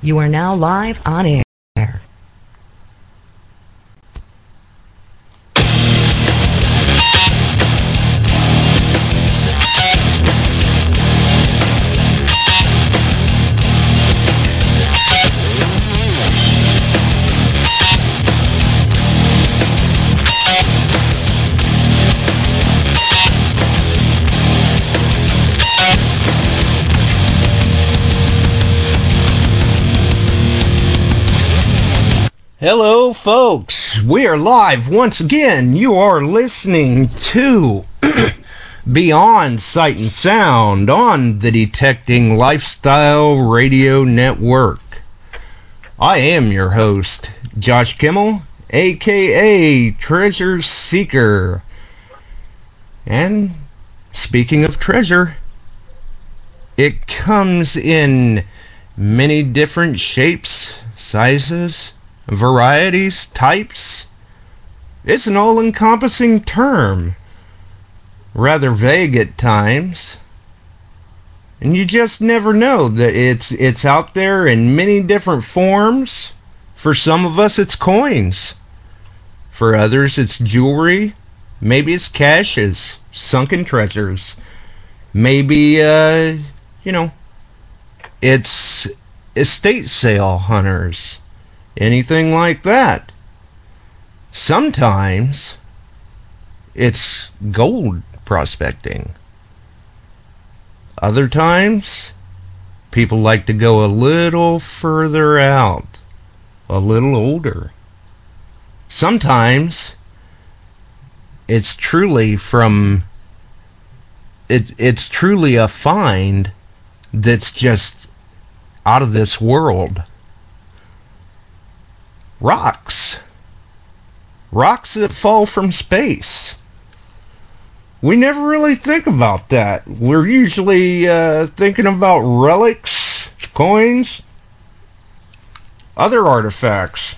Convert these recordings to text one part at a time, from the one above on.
You are now live on air. Folks. We are live once again. You are listening to Beyond Sight and Sound on the Detecting Lifestyle Radio Network. I am your host, Josh Kimmel, aka Treasure Seeker. And speaking of treasure, it comes in many different shapes, sizes, varieties, types. It's an all encompassing term, rather vague at times. And you just never know that it's it's out there in many different forms. For some of us it's coins. For others it's jewelry, maybe it's caches, sunken treasures. Maybe uh you know it's estate sale hunters anything like that. Sometimes it's gold prospecting. Other times, people like to go a little further out, a little older. Sometimes it's truly from it's it's truly a find that's just out of this world rocks. Rocks that fall from space. We never really think about that. We're usually uh, thinking about relics, coins, other artifacts.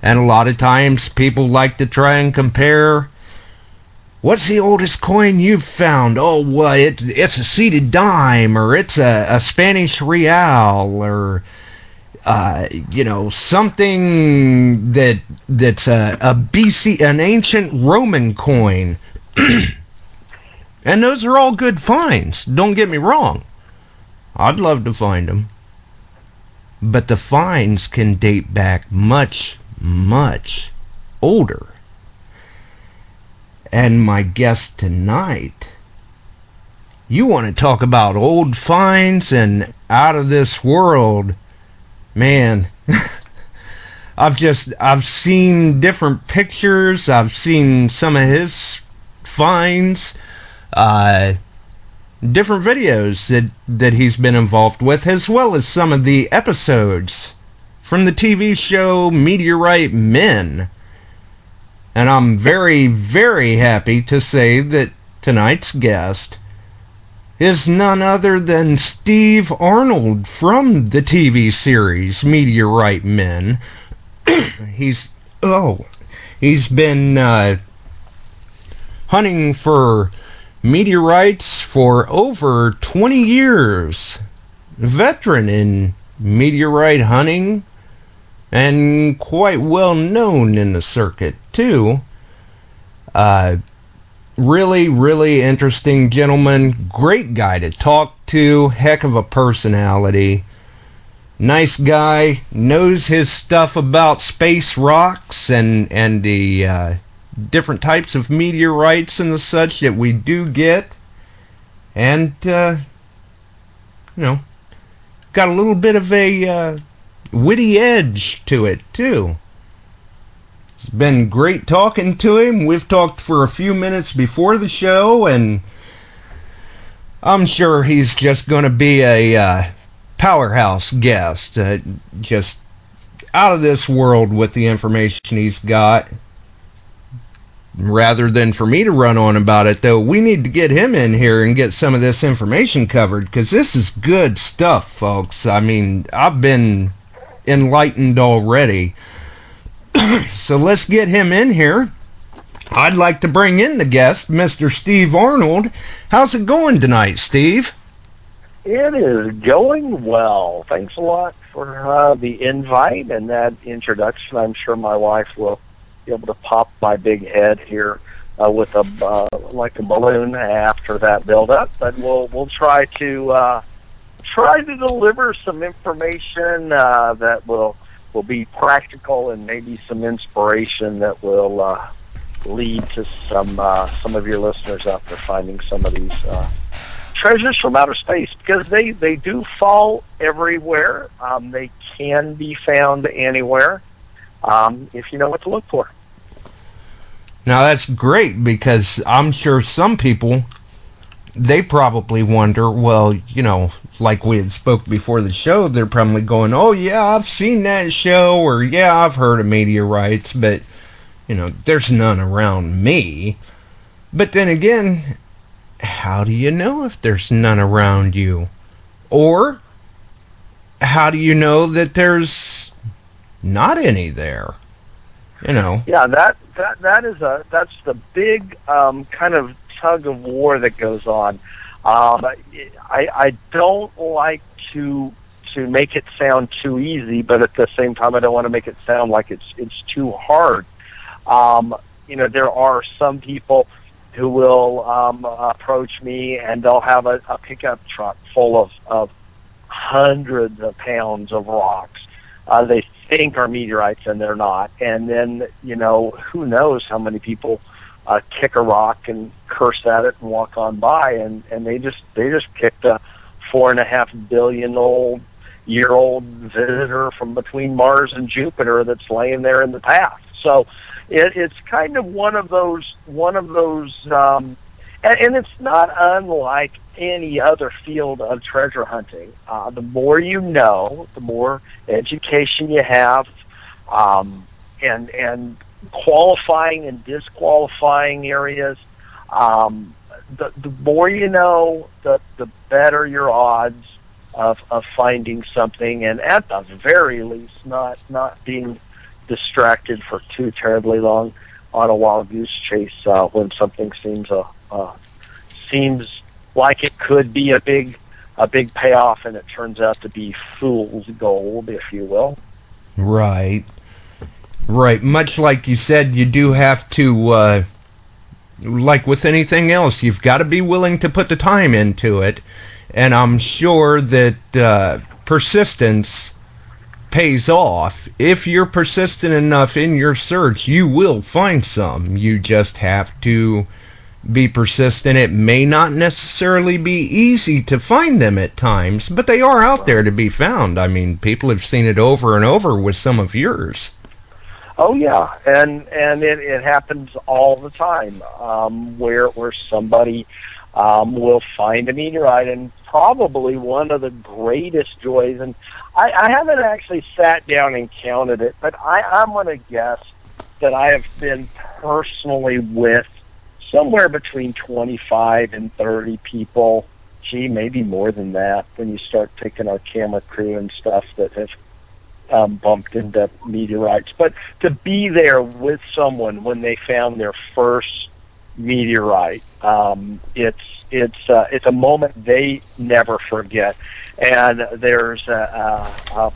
And a lot of times people like to try and compare what's the oldest coin you've found? Oh, well, it's, it's a seated dime, or it's a, a Spanish real, or uh, you know, something that that's a, a BC, an ancient Roman coin. and those are all good finds. Don't get me wrong. I'd love to find them. But the finds can date back much, much older. And my guest tonight, you want to talk about old finds and out of this world man. I've just i've seen different pictures. I've seen some of his finds. Uh different videos that that he's been involved with as well as some of the episodes from the tv show meteorite men. And i'm very very happy to say that tonight's guest is none other than Steve Arnold from the TV series Meteorite Men. he's oh, he's been uh, hunting for meteorites for over 20 years. Veteran in meteorite hunting and quite well known in the circuit too. Uh, really, really interesting gentleman. Great guy to talk to. Heck of a personality. Nice guy. Knows his stuff about space rocks and and the uh, different types of meteorites and the such that we do get. And uh, you know, got a little bit of a uh, witty edge to it too. It's been great talking to him. We've talked for a few minutes before the show, and I'm sure he's just going to be a uh, powerhouse guest. Uh, just out of this world with the information he's got. Rather than for me to run on about it, though, we need to get him in here and get some of this information covered because this is good stuff, folks. I mean, I've been enlightened already. So let's get him in here. I'd like to bring in the guest, Mr. Steve Arnold. How's it going tonight, Steve? It is going well. Thanks a lot for uh, the invite and that introduction. I'm sure my wife will be able to pop my big head here uh, with a uh, like a balloon after that build up. But we'll we'll try to uh, try to deliver some information uh, that will will be practical and maybe some inspiration that will uh, lead to some uh, some of your listeners out there finding some of these uh, treasures from outer space because they they do fall everywhere. Um, they can be found anywhere um, if you know what to look for. Now that's great because I'm sure some people they probably wonder, well, you know, like we had spoke before the show, they're probably going, "Oh yeah, I've seen that show," or "Yeah, I've heard of meteorites," but you know, there's none around me. But then again, how do you know if there's none around you? Or how do you know that there's not any there? You know. Yeah, that that that is a that's the big um, kind of tug of war that goes on. Um, I I don't like to to make it sound too easy, but at the same time, I don't want to make it sound like it's it's too hard. Um, you know, there are some people who will um, approach me and they'll have a, a pickup truck full of, of hundreds of pounds of rocks. Uh, they think are meteorites and they're not. And then, you know, who knows how many people uh, kick a rock and curse at it and walk on by and, and they just they just kicked a four and a half billion old year old visitor from between Mars and Jupiter that's laying there in the path. So it, it's kind of one of those one of those um, and, and it's not unlike any other field of treasure hunting. Uh, the more you know, the more education you have, um, and and qualifying and disqualifying areas. Um, the the more you know, the the better your odds of of finding something, and at the very least, not not being distracted for too terribly long on a wild goose chase uh, when something seems uh, uh, seems like it could be a big a big payoff, and it turns out to be fool's gold, if you will. Right, right. Much like you said, you do have to. Uh, like with anything else, you've got to be willing to put the time into it, and I'm sure that uh, persistence pays off. If you're persistent enough in your search, you will find some. You just have to be persistent. It may not necessarily be easy to find them at times, but they are out there to be found. I mean, people have seen it over and over with some of yours. Oh yeah, and and it, it happens all the time um, where where somebody um, will find a meteorite, and probably one of the greatest joys. And I, I haven't actually sat down and counted it, but I, I'm going to guess that I have been personally with somewhere between 25 and 30 people. Gee, maybe more than that when you start taking our camera crew and stuff that have um, bumped into meteorites. But to be there with someone when they found their first meteorite, um, it's it's uh, it's a moment they never forget, and there's a, a,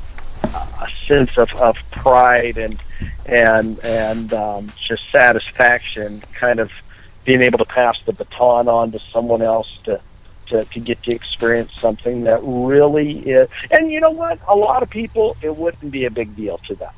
a sense of, of pride and and and um, just satisfaction, kind of being able to pass the baton on to someone else to to, to get to experience something that really is. And you know what? A lot of people, it wouldn't be a big deal to them.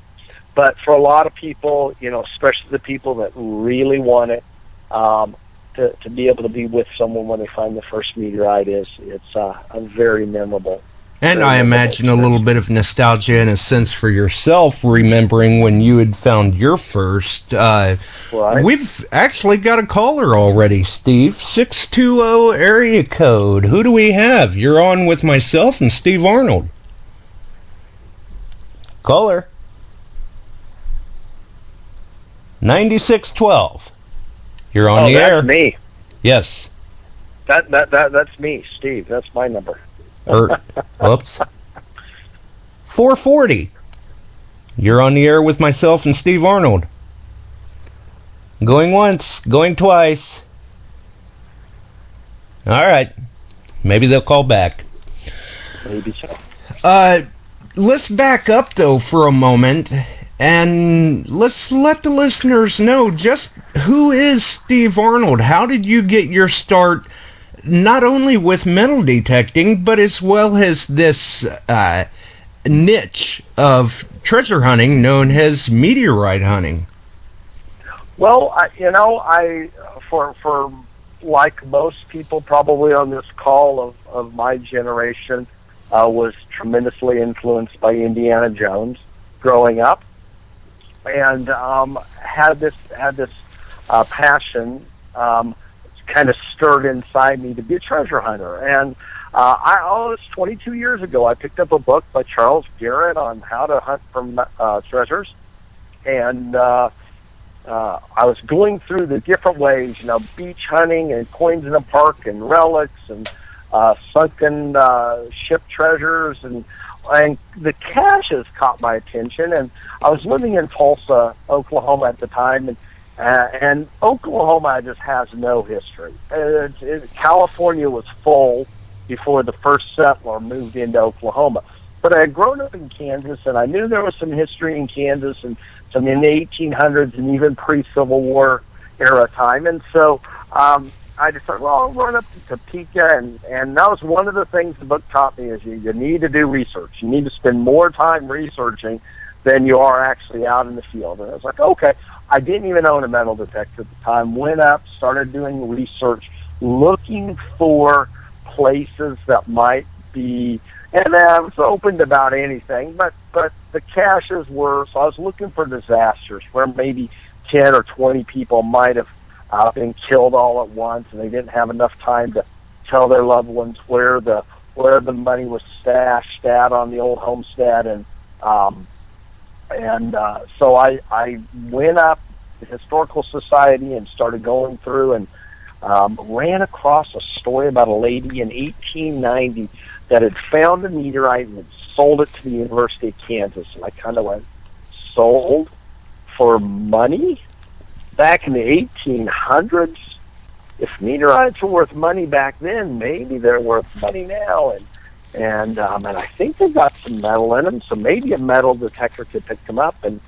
But for a lot of people, you know, especially the people that really want it, um, to, to be able to be with someone when they find the first meteorite is it's uh, a very memorable and I imagine a little bit of nostalgia and a sense for yourself, remembering when you had found your first. Uh, right. We've actually got a caller already, Steve. 620 area code. Who do we have? You're on with myself and Steve Arnold. Caller. 9612. You're on oh, the that's air. me. Yes. That, that, that, that's me, Steve. That's my number or oops 440 you're on the air with myself and steve arnold going once going twice all right maybe they'll call back maybe so. Uh, let's back up though for a moment, and let's let the listeners know just who is Steve Arnold. How did you get your start? Not only with metal detecting, but as well as this uh, niche of treasure hunting known as meteorite hunting. Well, I, you know, I for for like most people probably on this call of of my generation uh, was tremendously influenced by Indiana Jones growing up, and um, had this had this uh, passion um, kind of stirred inside me to be a treasure hunter. And uh, I, oh, was 22 years ago. I picked up a book by Charles Garrett on how to hunt for uh, treasures, and uh, uh, I was going through the different ways, you know, beach hunting and coins in a park and relics and uh, sunken uh, ship treasures and and the caches caught my attention. And I was living in Tulsa, Oklahoma at the time, and uh, and Oklahoma just has no history. It, it, California was full before the first settler moved into Oklahoma. But I had grown up in Kansas, and I knew there was some history in Kansas and some in the 1800s and even pre-Civil War era time. And so um, I decided, well, I'll run up to Topeka, and and that was one of the things the book taught me is you, you need to do research. You need to spend more time researching than you are actually out in the field. And I was like, okay. I didn't even own a metal detector at the time. Went up, started doing research, looking for places that might be, and I was open to about anything. But but the caches were so I was looking for disasters where maybe ten or twenty people might have uh, been killed all at once, and they didn't have enough time to tell their loved ones where the where the money was stashed at on the old homestead, and um, and uh, so I I went up the historical society and started going through and um, ran across a story about a lady in 1890 that had found a meteorite and had sold it to the University of Kansas, and I kind of went sold for money back in the 1800s. If meteorites were worth money back then, maybe they're worth money now, and and um, and I think they've got some metal in them, so maybe a metal detector could pick them up. And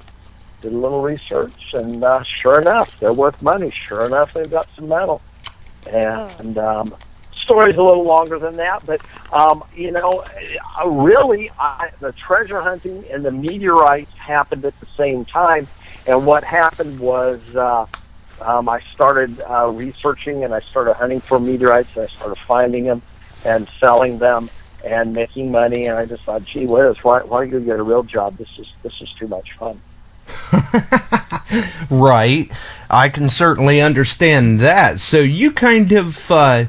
did a little research, and uh, sure enough, they're worth money. Sure enough, they've got some metal. And um, story's a little longer than that, but um, you know, uh, really, I, the treasure hunting and the meteorites happened at the same time. And what happened was. Uh, um, I started uh, researching and I started hunting for meteorites and I started finding them and selling them and making money. And I just thought, gee whiz, why, why don't you get a real job? This is this is too much fun. right. I can certainly understand that. So you kind of, uh,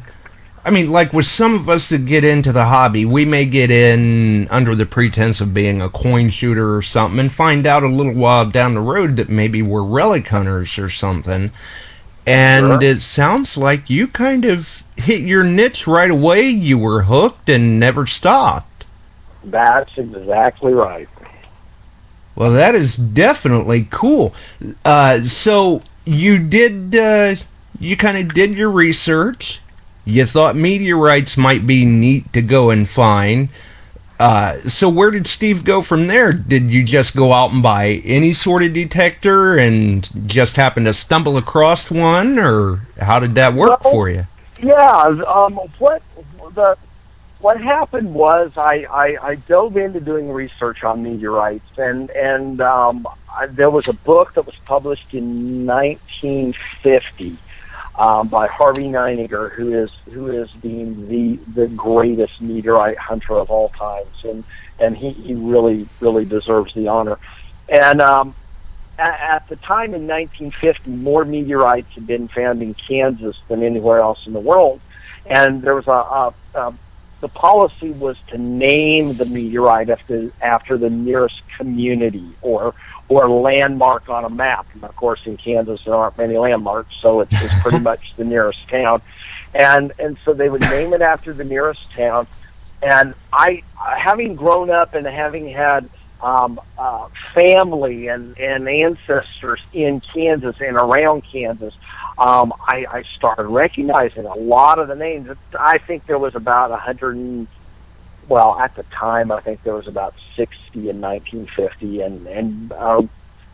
I mean, like with some of us that get into the hobby, we may get in under the pretense of being a coin shooter or something and find out a little while down the road that maybe we're relic hunters or something. And sure. it sounds like you kind of hit your niche right away. You were hooked and never stopped. That's exactly right. Well, that is definitely cool. Uh, so you did, uh, you kind of did your research. You thought meteorites might be neat to go and find. Uh, so where did Steve go from there? Did you just go out and buy any sort of detector and just happen to stumble across one, or how did that work well, for you? Yeah, um, what the what happened was I, I I dove into doing research on meteorites, and and um, I, there was a book that was published in 1950 um, by Harvey Nininger, who is who is deemed the the greatest meteorite hunter of all times, and and he, he really really deserves the honor. And um, at, at the time in 1950, more meteorites had been found in Kansas than anywhere else in the world, and there was a, a, a the policy was to name the meteorite after after the nearest community or or landmark on a map. And of course, in Kansas, there aren't many landmarks, so it's, it's pretty much the nearest town. And and so they would name it after the nearest town. And I, having grown up and having had um, uh, family and, and ancestors in Kansas and around Kansas, um, I, I started recognizing a lot of the names. I think there was about 100 well, at the time, I think there was about 60 in 1950, and and uh,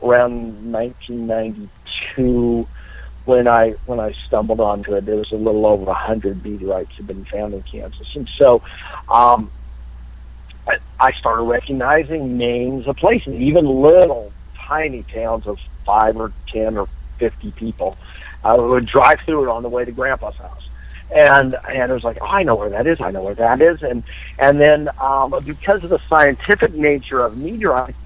around 1992, when I when I stumbled onto it, there was a little over 100 meteorites had been found in Kansas, and so. Um, I- started recognizing names of places, even little tiny towns of five or ten or fifty people. I would drive through it on the way to Grandpa's house, and and it was like, oh, I know where that is. I know where that is, and and then um, because of the scientific nature of meteorites,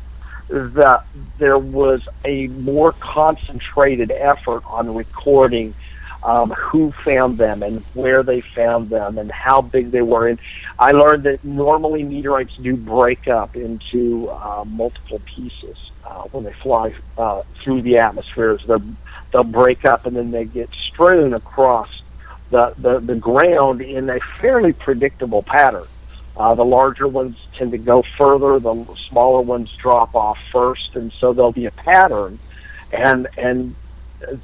that there was a more concentrated effort on recording um, who found them and where they found them and how big they were. And I learned that normally meteorites do break up into uh, multiple pieces uh, when they fly uh, through the atmospheres. They're, they'll break up and then they get strewn across the, the, the ground in a fairly predictable pattern. Uh, the larger ones tend to go further, the smaller ones drop off first, and so there'll be a pattern. And and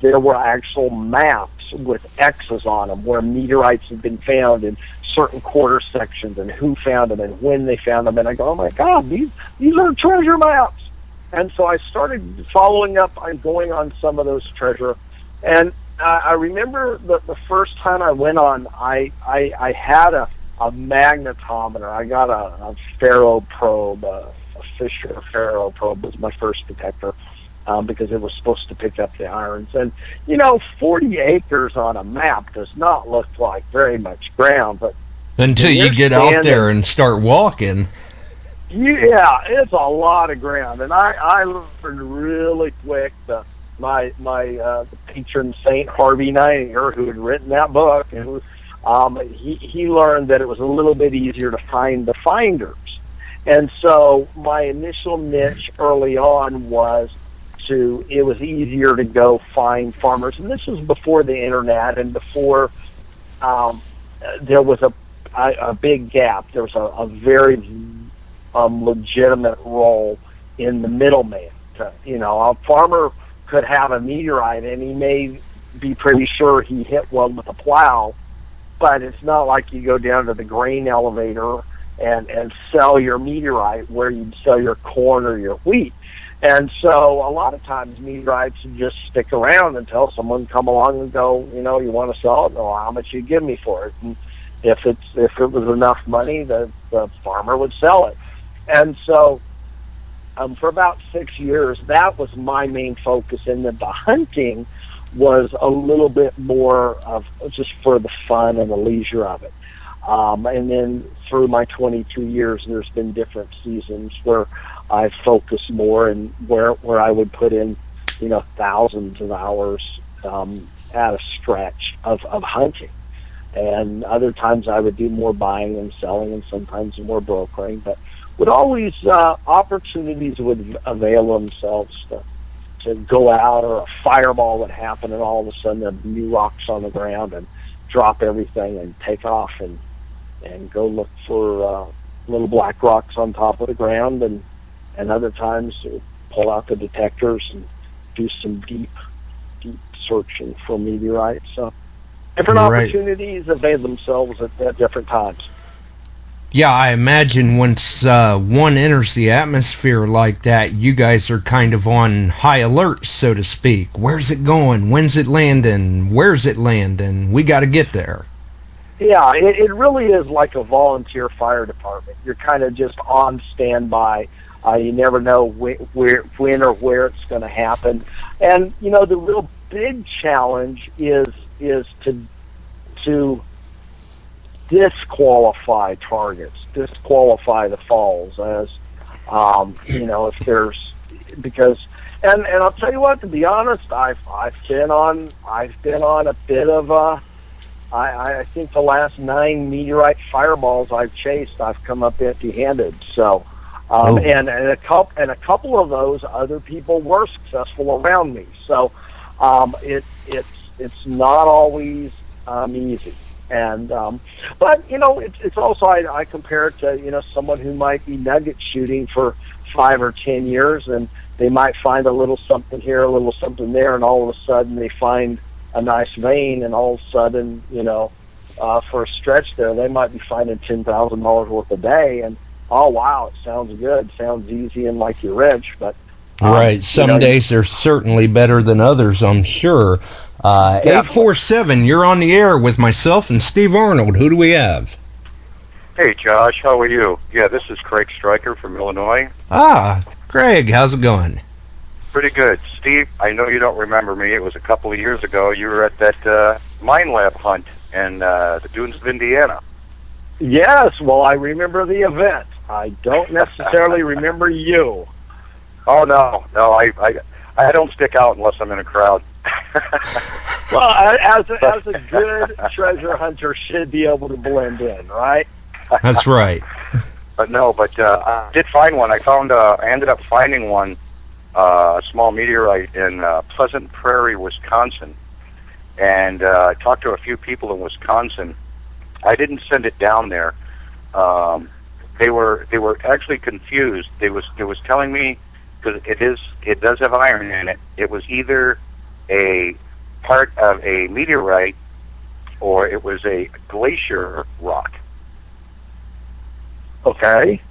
there were actual maps with X's on them where meteorites had been found in certain quarter sections and who found them and when they found them. And I go, oh my God, these these are treasure maps. And so I started following up on going on some of those treasure. And I remember the, the first time I went on, I I, I had a, a magnetometer. I got a, a Faro probe, a, a Fisher Faro probe was my first detector um, because it was supposed to pick up the irons. And you know, 40 acres on a map does not look like very much ground, but Until you get out there and start walking. yeah, it's a lot of ground. And I I learned really quick. The, my my uh, patron saint Harvey Nininger, who had written that book, and um, he he learned that it was a little bit easier to find the finders. And so my initial niche early on was to it was easier to go find farmers, and this was before the internet and before um, there was a, a a big gap. There was a, a very um, legitimate role in the middleman. To, you know, a farmer could have a meteorite, and he may be pretty sure he hit one with a plow, but it's not like you go down to the grain elevator and and sell your meteorite where you'd sell your corn or your wheat. And so a lot of times meteorites just stick around until someone come along and go, you know, you want to sell it? Well, how much you give me for it? And if it's if it was enough money, the the farmer would sell it. And so um, for about six years, that was my main focus. And then the hunting was a little bit more of just for the fun and the leisure of it. Um, and then through my 22 years, there's been different seasons where I focused more and where where I would put in, you know, thousands of hours um, at a stretch of, of hunting. And other times I would do more buying and selling, and sometimes more brokering. But would always uh, opportunities would avail themselves to to go out, or a fireball would happen, and all of a sudden there are new rocks on the ground, and drop everything and take off and and go look for uh, little black rocks on top of the ground, and and other times pull out the detectors and do some deep deep searching for meteorites. So different Right. opportunities avail themselves at, at different times. Yeah, I imagine once uh, one enters the atmosphere like that, you guys are kind of on high alert, so to speak. Where's it going? When's it landing? Where's it landing? We got to get there. Yeah, it, it really is like a volunteer fire department. You're kind of just on standby. Uh, you never know wh- where, when or where it's going to happen. And you know, the real big challenge is is to to disqualify targets, disqualify the falls as um, you know if there's because and and I'll tell you what to be honest I've I've been on I've been on a bit of a I, I think the last nine meteorite fireballs I've chased, I've come up empty-handed. So, um, Oh. and and a couple and a couple of those other people were successful around me. So, um, it it's it's not always um, easy. And um, but you know, it's it's also I, I compare it to you know someone who might be nugget shooting for five or ten years, and they might find a little something here, a little something there, and all of a sudden they find a nice vein, and all of a sudden, you know, uh, for a stretch there, they might be finding ten thousand dollars worth a day, and oh wow, it sounds good, sounds easy, and like you're rich, but um, right. Some you know, days are certainly better than others, I'm sure. Uh, Yeah. 847, you're on the air with myself and Steve Arnold. Who do we have? Hey, Josh, how are you? Yeah, this is Craig Stryker from Illinois. Ah, Craig, how's it going? Pretty good. Steve, I know you don't remember me. It was a couple of years ago. You were at that uh, Minelab hunt in uh, the dunes of Indiana. Yes, well, I remember the event. I don't necessarily remember you. Oh, no, no, I, I, I don't stick out unless I'm in a crowd. Well, as a, as a good treasure hunter should be able to blend in, right? That's right. But no, but uh, I did find one. I found, uh, I ended up finding one, uh, a small meteorite in uh, Pleasant Prairie, Wisconsin. And uh, I talked to a few people in Wisconsin. I didn't send it down there. Um, they were they were actually confused. They was it was telling me because it is it does have iron in it. It was either a part of a meteorite or it was a glacier rock. Okay.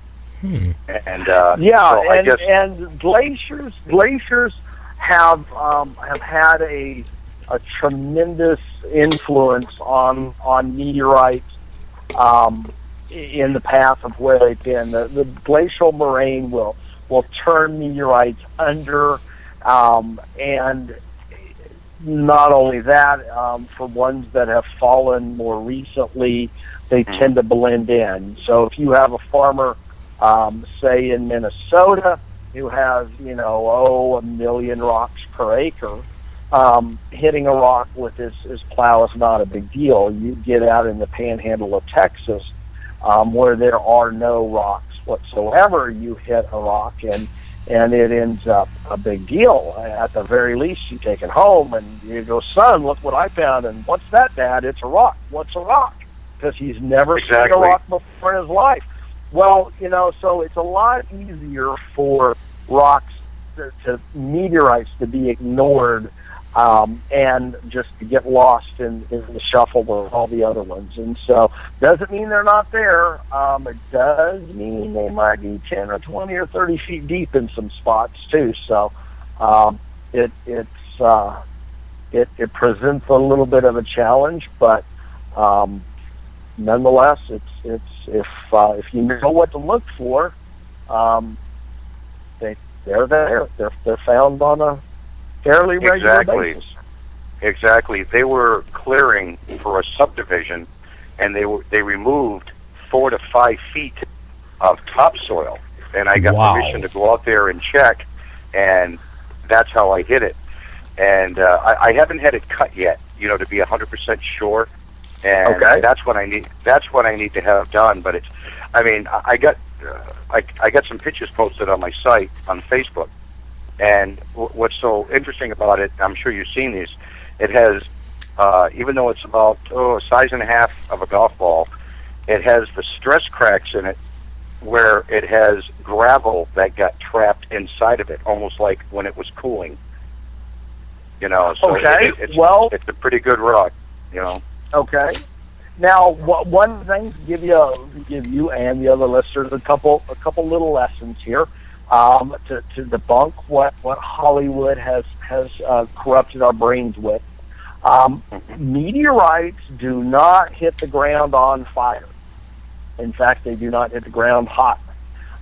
And uh, Yeah, so I and, guess and glaciers glaciers have um, have had a a tremendous influence on on meteorites um, in the path of where they've been. The, the glacial moraine will will turn meteorites under, um, and not only that, um, for ones that have fallen more recently, they Mhm. tend to blend in. So if you have a farmer um, say in Minnesota, who has you know oh a million rocks per acre. Um, hitting a rock with his, his plow is not a big deal. You get out in the panhandle of Texas, um, where there are no rocks whatsoever. You hit a rock and and it ends up a big deal. At the very least, you take it home and you go, son, look what I found. And what's that, Dad? It's a rock. What's a rock? Because he's never seen a rock before in his life. Well, you know, so it's a lot easier for rocks to, to meteorites to be ignored um, and just to get lost in, in the shuffle with all the other ones. And so, doesn't mean they're not there. Um, it does mean they might be ten or twenty or thirty feet deep in some spots too. So, um, it it's uh, it it presents a little bit of a challenge, but um, nonetheless, it's it's if uh, if you know what to look for, um, they they're there. They're they're found on a fairly regular Exactly. basis. Exactly. They were clearing for a subdivision, and they were they removed four to five feet of topsoil, and I got Wow. permission to go out there and check, and that's how I hit it. And uh, I, I haven't had it cut yet, you know, to be a hundred percent sure. And Okay. that's what I need. That's what I need to have done. But it's, I mean, I, I got, uh, I, I got some pictures posted on my site on Facebook, and w- what's so interesting about it, I'm sure you've seen these. It has, uh, even though it's about oh, a size and a half of a golf ball, it has the stress cracks in it where it has gravel that got trapped inside of it, almost like when it was cooling. You know, so Okay, it, it's, well- it's a pretty good rock. You know, Okay. Now, one thing to give you give you and the other listeners a couple a couple little lessons here um, to, to debunk what, what Hollywood has has uh, corrupted our brains with. Um, meteorites do not hit the ground on fire. In fact, they do not hit the ground hot.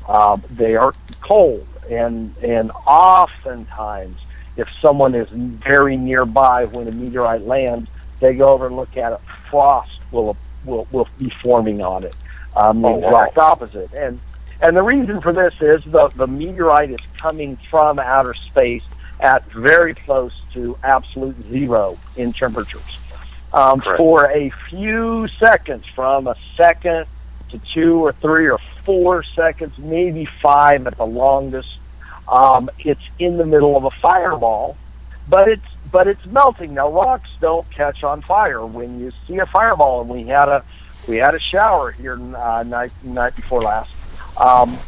Um, they are cold, and and oftentimes, if someone is very nearby when a meteorite lands, they go over and look at it. Frost will will will be forming on it. Um, the Oh, wow. exact opposite, and and the reason for this is the the meteorite is coming from outer space at very close to absolute zero in temperatures. Um, for a few seconds, from a second to two or three or four seconds, maybe five at the longest, um, it's in the middle of a fireball, but it's but it's melting. Now rocks don't catch on fire. When you see a fireball, and we had a we had a shower here uh, night night before last, um,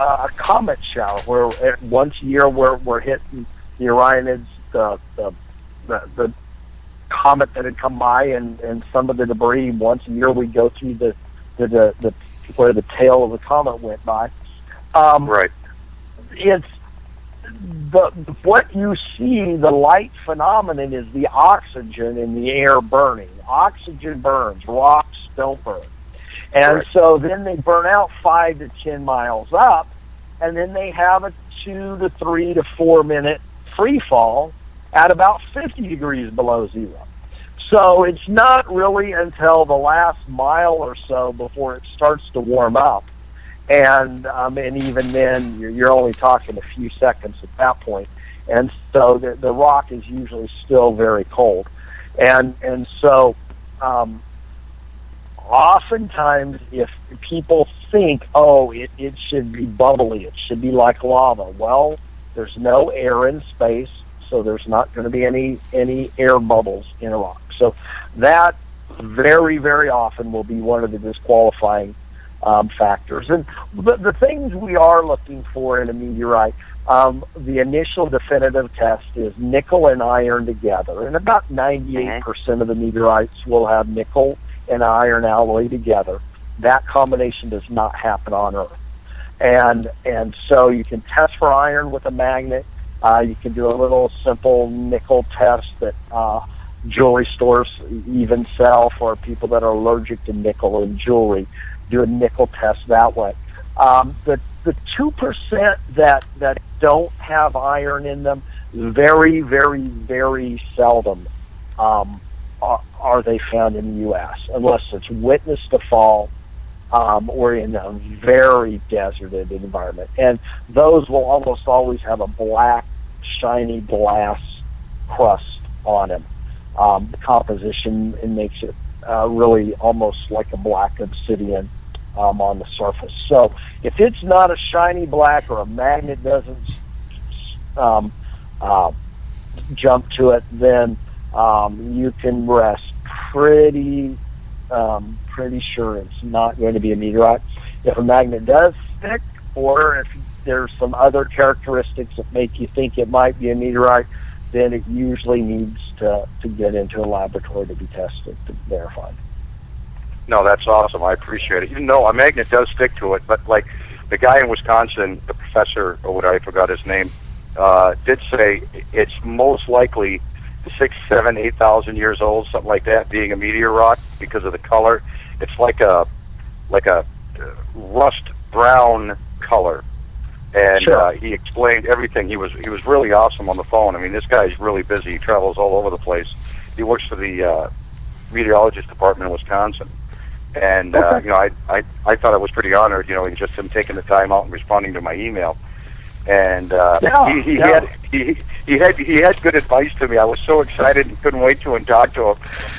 a comet shower where once a year we're we're hitting the Orionids, the the the, the comet that had come by, and and some of the debris. Once a year, we go through the the the, the where the tail of the comet went by. Um, Right. it's the what you see the light phenomenon is the oxygen in the air burning oxygen burns rocks don't burn and so then they burn out five to ten miles up and then they have a two to three to four minute free fall at about 50 degrees below zero. So it's not really until the last mile or so before it starts to warm up. And um, and even then you're, you're only talking a few seconds at that point. point. And so the, the rock is usually still very cold. And and so um, oftentimes if people think oh it, it should be bubbly it should be like lava well there's no air in space so there's not going to be any any air bubbles in a rock so that very very often will be one of the disqualifying um, factors. And the, the things we are looking for in a meteorite, um, the initial definitive test is nickel and iron together. And about 98% of the meteorites will have nickel and iron alloy together. That combination does not happen on Earth. And, and so you can test for iron with a magnet. Uh, you can do a little simple nickel test that uh, jewelry stores even sell for people that are allergic to nickel in jewelry do a nickel test that way. Um, the the two percent that that don't have iron in them, very very very seldom um, are, are they found in the U.S. unless it's witnessed to fall um, or in a very deserted environment, and those will almost always have a black shiny glass crust on them. Um, the composition it makes it uh, really almost like a black obsidian um, on the surface. So if it's not a shiny black or a magnet doesn't um, uh, jump to it, then um, you can rest pretty um, pretty sure it's not going to be a meteorite. If a magnet does stick, or if there's some other characteristics that make you think it might be a meteorite, then it usually needs to, to get into a laboratory to be tested to verify. No, that's awesome. I appreciate it. Even though a magnet does stick to it, but like the guy in Wisconsin, the professor or what I forgot his name, uh, did say it's most likely six, seven, eight thousand years old, something like that, being a meteor rock because of the color. It's like a like a uh, rust brown color. And Sure. uh, he explained everything. He was he was really awesome on the phone. I mean, this guy's really busy. He travels all over the place. He works for the uh, meteorologist department in Wisconsin. And uh, you know, I, I I thought I was pretty honored, you know, in just him taking the time out and responding to my email. And uh, Yeah, he, he yeah. had he, he had he had good advice to me. I was so excited and couldn't wait to and talk to him.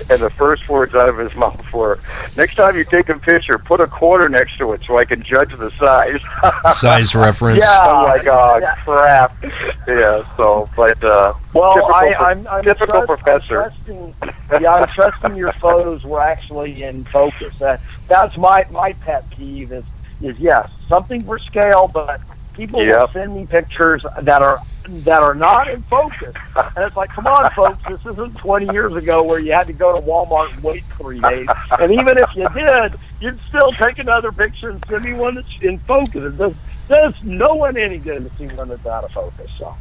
And the first words out of his mouth were, "Next time you take a picture, put a quarter next to it so I can judge the size." Size reference. Yeah. I'm like, oh Yeah. crap. Yeah. So, but uh, Well, Typical I, pro- I'm, I'm typical trust- professor. I'm trusting, yeah, I'm trusting your photos were actually in focus. That that's my my pet peeve is is yes something for scale, but people will send me pictures that are that are not in focus, and it's like, come on, folks, this isn't 20 years ago where you had to go to Walmart and wait three days, and even if you did, you'd still take another picture and send me one that's in focus. It does does no one any good to see one that's out of focus. So.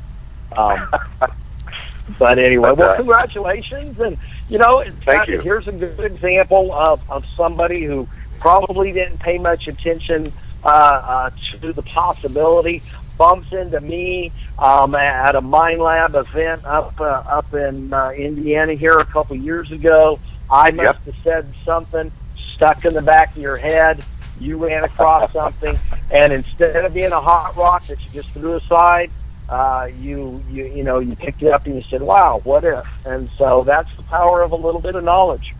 Um, but anyway, But, well, congratulations, and you know, Thank fact, you. here's a good example of, of somebody who probably didn't pay much attention uh, uh, to the possibility. Bumps into me um, at a Minelab event up uh, up in uh, Indiana here a couple years ago. I must Yep. have said something stuck in the back of your head. You ran across something, and instead of being a hot rock that you just threw aside, uh, you you you know you picked it up and you said, "Wow, what if?" And so that's the power of a little bit of knowledge.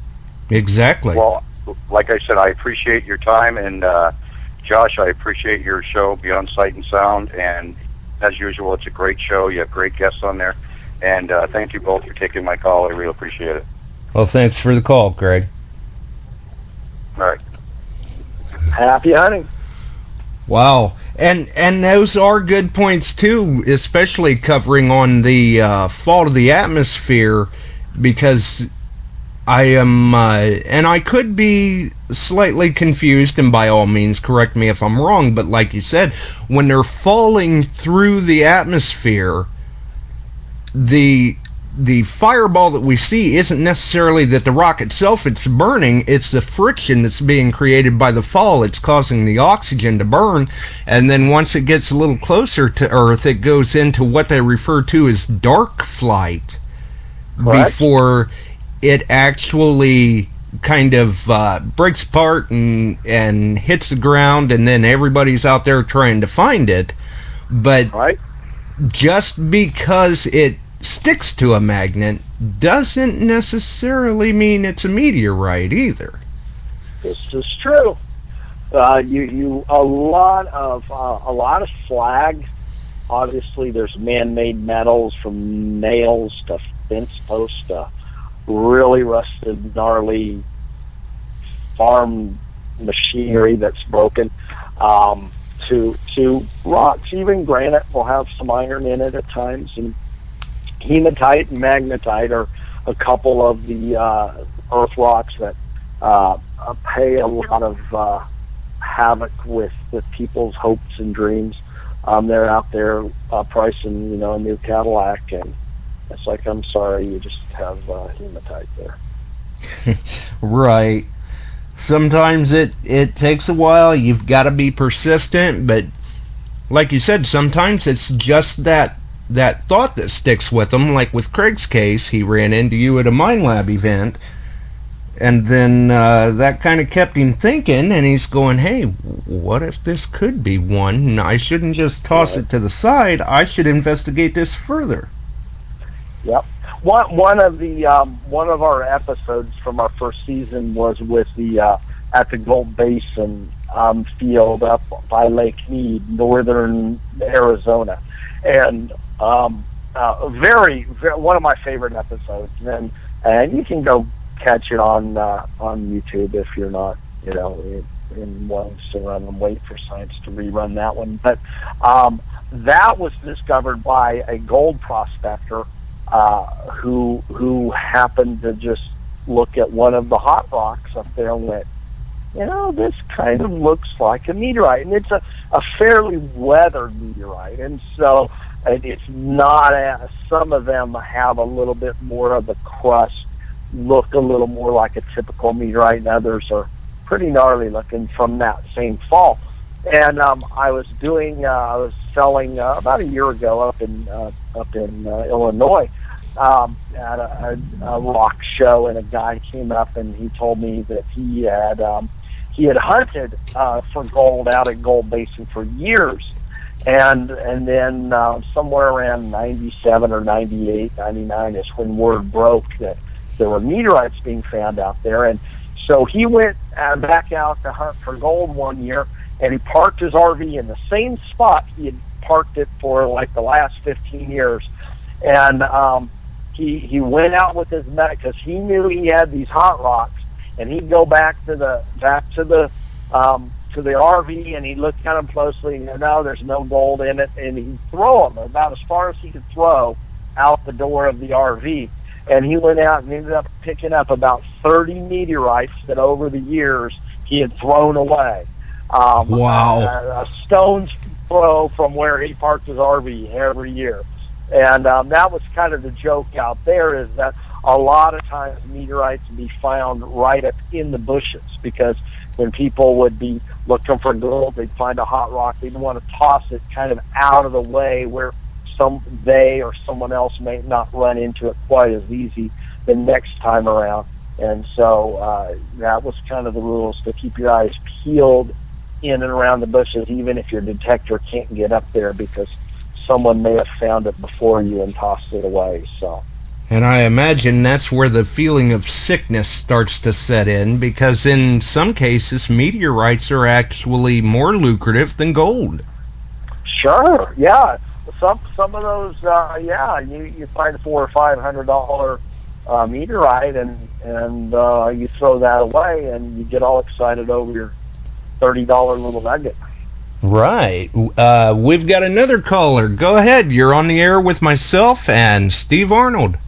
Exactly. Well, like I said, I appreciate your time, and uh, Josh, I appreciate your show, Beyond Sight and Sound, and as usual, it's a great show. You have great guests on there, and uh, thank you both for taking my call. I really appreciate it. well, thanks for the call, Greg. All right. Happy hunting. Wow. And and those are good points too, especially covering on the uh, fault of the atmosphere, because I am, uh, and I could be slightly confused, and by all means, correct me if I'm wrong, but like you said, when they're falling through the atmosphere, the the fireball that we see isn't necessarily that the rock itself it's burning it's the friction that's being created by the fall it's causing the oxygen to burn and then once it gets a little closer to earth it goes into what they refer to as dark flight Correct. before it actually kind of uh, breaks apart and and hits the ground and then everybody's out there trying to find it but Right? just because it sticks to a magnet doesn't necessarily mean it's a meteorite either. This is true. Uh, you, you, a lot of, uh, a lot of slag. Obviously, there's man-made metals from nails to fence posts to really rusted, gnarly farm machinery that's broken. Um, to to rocks, even granite will have some iron in it at times, and hematite and magnetite are a couple of the uh, earth rocks that uh, pay a lot of uh, havoc with with people's hopes and dreams. Um, they're out there uh, pricing, you know, a new Cadillac, and it's like, I'm sorry, you just have uh, hematite there. Right. Sometimes it it takes a while. You've got to be persistent, but like you said, sometimes it's just that that thought that sticks with them. Like with Craig's case, he ran into you at a Minelab event, and then uh, that kind of kept him thinking. And he's going, "Hey, what if this could be one? I shouldn't just toss Right. it to the side. I should investigate this further." Yep. One one of the um, one of our episodes from our first season was with the uh, at the Gold Basin um, field up by Lake Mead, northern Arizona, and um, uh, very, very one of my favorite episodes. And and you can go catch it on uh, on YouTube if you're not you know in, in wanting to run and wait for science to rerun that one. But um, that was discovered by a gold prospector uh, who who happened to just look at one of the hot rocks up there and went, you know, this kind of looks like a meteorite, and it's a, a fairly weathered meteorite, and so and it's not. A, some of them have a little bit more of the crust, look a little more like a typical meteorite, and others are pretty gnarly looking from that same fall. And um, I was doing, uh, I was selling uh, about a year ago up in uh, up in uh, Illinois um, at a, a, a rock show, and a guy came up and he told me that he had um, he had hunted uh, for gold out at Gold Basin for years, and and then uh, somewhere around '97 or '98, '99 is when word broke that there were meteorites being found out there, and so he went uh, back out to hunt for gold one year, and he parked his RV in the same spot he had parked it for like the last 15 years, and um, he he went out with his net because he knew he had these hot rocks, and he'd go back to the back to the um, to the RV and he'd look at them closely and no, there's no gold in it, and he'd throw them about as far as he could throw out the door of the RV. And he went out and ended up picking up about 30 meteorites that over the years he had thrown away. Um, Wow. A, a stone's throw from where he parked his RV every year. And um, that was kind of the joke out there is that a lot of times meteorites be found right up in the bushes because when people would be looking for gold, they'd find a hot rock, they'd want to toss it kind of out of the way where some they or someone else may not run into it quite as easy the next time around. And so uh, that was kind of the rules to keep your eyes peeled in and around the bushes, even if your detector can't get up there because someone may have found it before you and tossed it away. So. And I imagine that's where the feeling of sickness starts to set in because in some cases meteorites are actually more lucrative than gold. Sure, yeah. Some some of those, uh, yeah. You you find a four or five hundred dollar uh, meteorite, and and uh, you throw that away, and you get all excited over your thirty dollar little nugget. Right. Uh, we've got another caller. Go ahead. You're on the air with myself and Steve Arnold.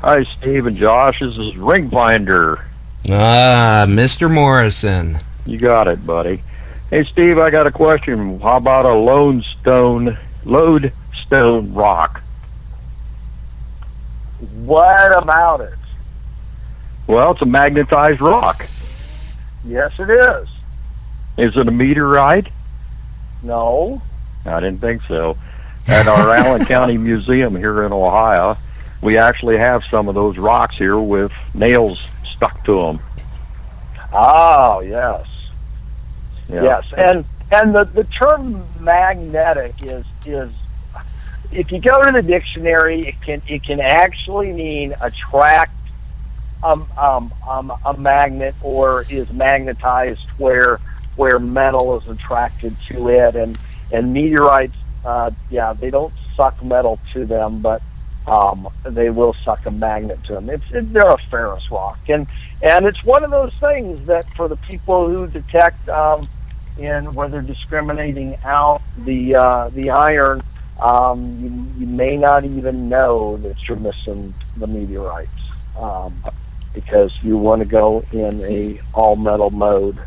Hi, Steve and Josh. This is Ringfinder. Ah, Mr. Morrison. You got it, buddy. Hey, Steve, I got a question. How about a lodestone, lodestone rock? What about it? Well, it's a magnetized rock. Yes, it is. Is it a meteorite? No. I didn't think so. At our Allen County Museum here in Ohio, we actually have some of those rocks here with nails stuck to them. Oh, yes. Yeah. Yes, and and the the term magnetic is is if you go to the dictionary, it can it can actually mean attract um, um, um, a magnet or is magnetized where where metal is attracted to it, and and meteorites, uh, yeah, they don't suck metal to them, but um, they will suck a magnet to them. It's it, they're a ferrous rock, and and it's one of those things that for the people who detect um, in where they're discriminating out the uh, the iron, um, you, you may not even know that you're missing the meteorites um, because you want to go in a all metal mode.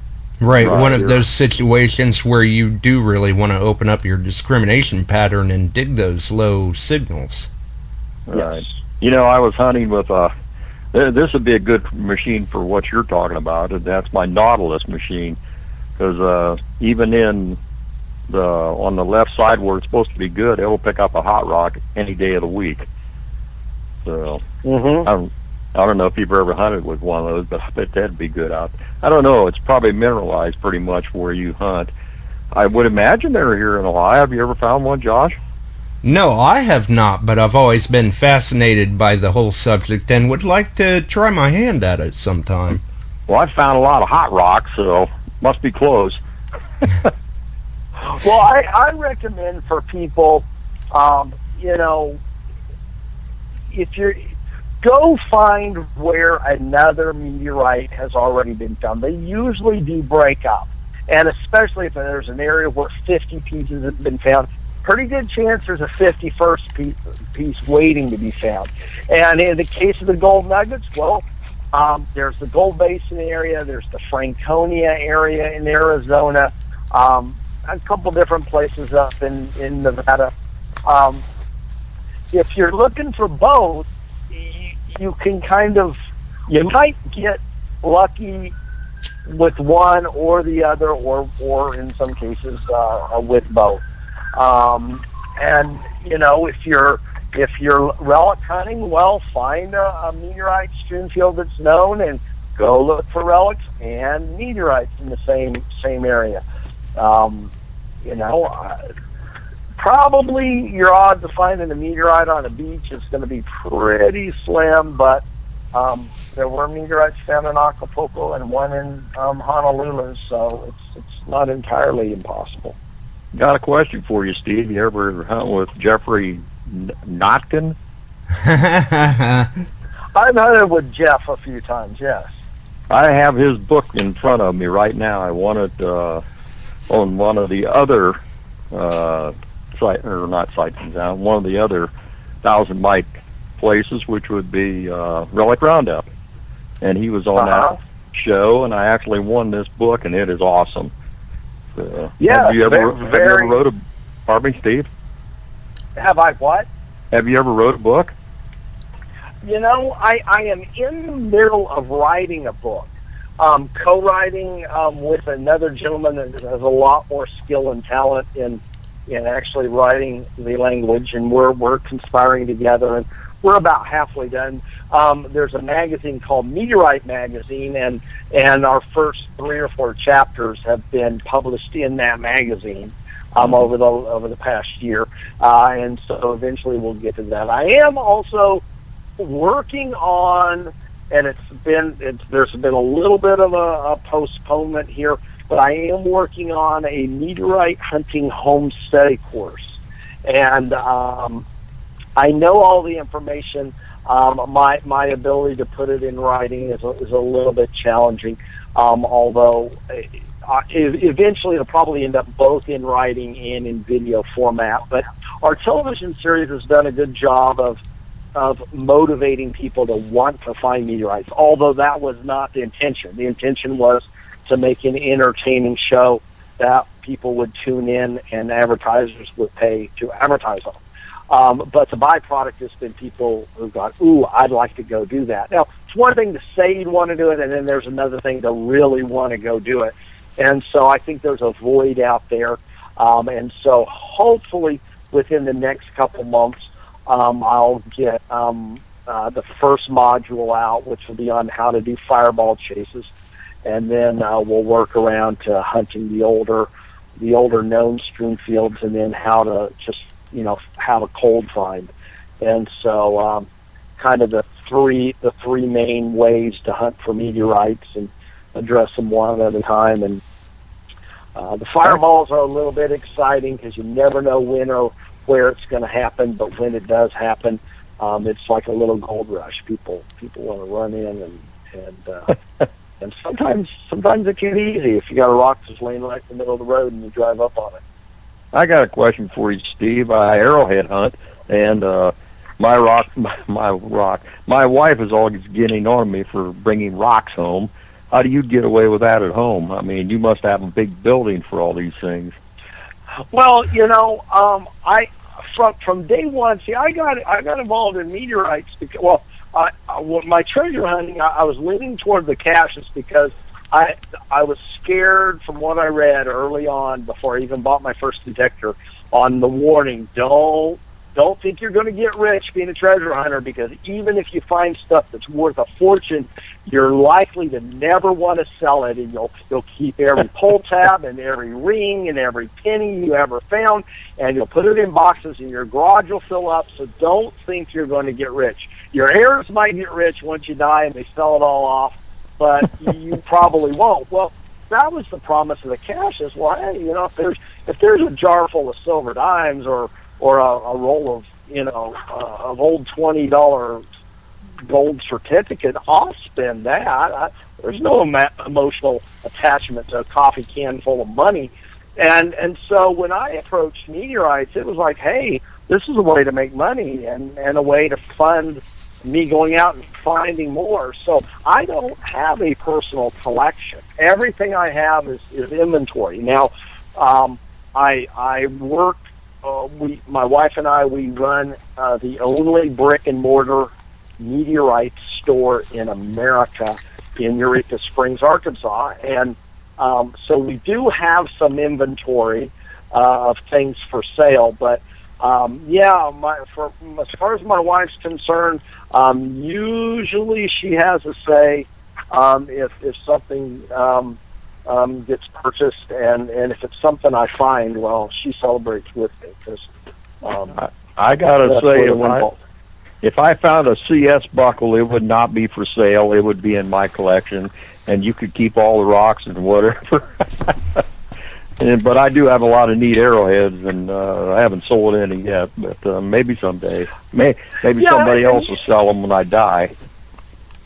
Right, Right, one of you're- those situations where you do really want to open up your discrimination pattern and dig those low signals. Right. You know, I was hunting with a. This would be a good machine for what you're talking about, and that's my Nautilus machine. Because uh, even in the on the left side where it's supposed to be good, it will pick up a hot rock any day of the week. So Mm-hmm. I don't, I don't know if you've ever hunted with one of those, but I bet that'd be good out. I don't know. It's probably mineralized pretty much where you hunt. I would imagine they're here in Ohio. Have you ever found one, Josh? No, I have not, but I've always been fascinated by the whole subject and would like to try my hand at it sometime. Well, I've found a lot of hot rocks, so must be close. Well, I, I recommend for people, um, you know, if you're go find where another meteorite has already been found. They usually do break up, and especially if there's an area where 50 pieces have been found. Pretty good chance there's a 51st piece, piece waiting to be found. And in the case of the gold nuggets, well, um, there's the Gold Basin area, there's the Franconia area in Arizona, um, a couple different places up in, in Nevada. Um, if you're looking for both, you, can kind of, you might get lucky with one or the other, or, or in some cases, uh, with both. Um, and, you know, if you're, if you're relic hunting, well, find a, a meteorite strewn field that's known and go look for relics and meteorites in the same same area. Um, you know, uh, probably your odds of finding a meteorite on a beach is going to be pretty slim, but um, there were meteorites found in Acapulco and one in um, Honolulu, so it's it's not entirely impossible. Got a question for you, Steve. You ever hunt with Geoffrey N- Notkin? I've hunted with Geoff a few times, yes. I have his book in front of me right now. I want it uh, on one of the other uh, site or not sightings, uh, one of the other thousand mite places, which would be uh, Relic Roundup. And he was on Uh-huh. that show, and I actually won this book, and it is awesome. So, Yeah, have you ever ve- have you ever wrote a? Pardon me, Steve. Have I what? Have you ever wrote a book? You know, I, I am in the middle of writing a book, um, co-writing um, with another gentleman that has a lot more skill and talent in in actually writing the language, and we're we're conspiring together, and we're about halfway done. Um, there's a magazine called Meteorite Magazine, and and our first three or four chapters have been published in that magazine um, over the over the past year, uh, and so eventually we'll get to that. I am also working on, and it's been it's, there's been a little bit of a, a postponement here, but I am working on a meteorite hunting homestead course, and um, I know all the information. Um, my my ability to put it in writing is a, is a little bit challenging, um, although. Uh, eventually, it'll probably end up both in writing and in video format. But our television series has done a good job of of motivating people to want to find meteorites. Although that was not the intention. The intention was to make an entertaining show that people would tune in and advertisers would pay to advertise on. Um, but the byproduct has been people who've gone, ooh, I'd like to go do that. Now, it's one thing to say you want to do it, and then there's another thing to really want to go do it. And so I think there's a void out there. Um, and so hopefully within the next couple months, um, I'll get um, uh, the first module out, which will be on how to do fireball chases. And then uh, we'll work around to hunting the older, the older known strewn fields, and then how to just you know how to cold find. And so, um, kind of the three the three main ways to hunt for meteorites and address them one at a time. And uh, the fireballs are a little bit exciting because you never know when or where it's going to happen, but when it does happen, um, it's like a little gold rush. People people want to run in and and uh, and sometimes sometimes it can be easy if you got a rock that's laying right in the middle of the road and you drive up on it. I got a question for you, Steve. I arrowhead hunt, and uh, my rock, my, my rock, my wife is always getting on me for bringing rocks home. How do you get away with that at home? I mean, you must have a big building for all these things. Well, you know, um, I from from day one. See, I got I got involved in meteorites because well, I, I when my treasure hunting, I, I was leaning toward the caches because I I was scared from what I read early on before I even bought my first detector on the warning. Don't don't think you're going to get rich being a treasure hunter because even if you find stuff that's worth a fortune, you're likely to never want to sell it, and you'll you'll keep every pull tab and every ring and every penny you ever found, and you'll put it in boxes, and your garage will fill up. So don't think you're going to get rich. Your heirs might get rich once you die, and they sell it all off, but you probably won't. Well, that was the promise of the caches. Well, hey, you know, if there's if there's a jar full of silver dimes or or a, a roll of you know uh, of old twenty dollar gold certificate, I'll spend that. I, there's no ema- emotional attachment to a coffee can full of money, and and so when I approached meteorites, it was like, hey, this is a way to make money and and a way to fund me going out and finding more. So I don't have a personal collection. Everything I have is, is inventory. Now, um, I I work uh, we, my wife and I, we run uh, the only brick and mortar meteorite store in America in Eureka Springs, Arkansas, and um, so we do have some inventory uh, of things for sale. But um, yeah, my, for as far as my wife's concerned, um, usually she has a say um, if if something um, um, gets purchased, and and if it's something I find, well, she celebrates with me because um, I, I gotta say, if I, if I found a CS buckle, it would not be for sale. It would be in my collection, and you could keep all the rocks and whatever. and, but I do have a lot of neat arrowheads, and uh, I haven't sold any yet. But uh, maybe someday, may, maybe Yeah, somebody else will sell them when I die.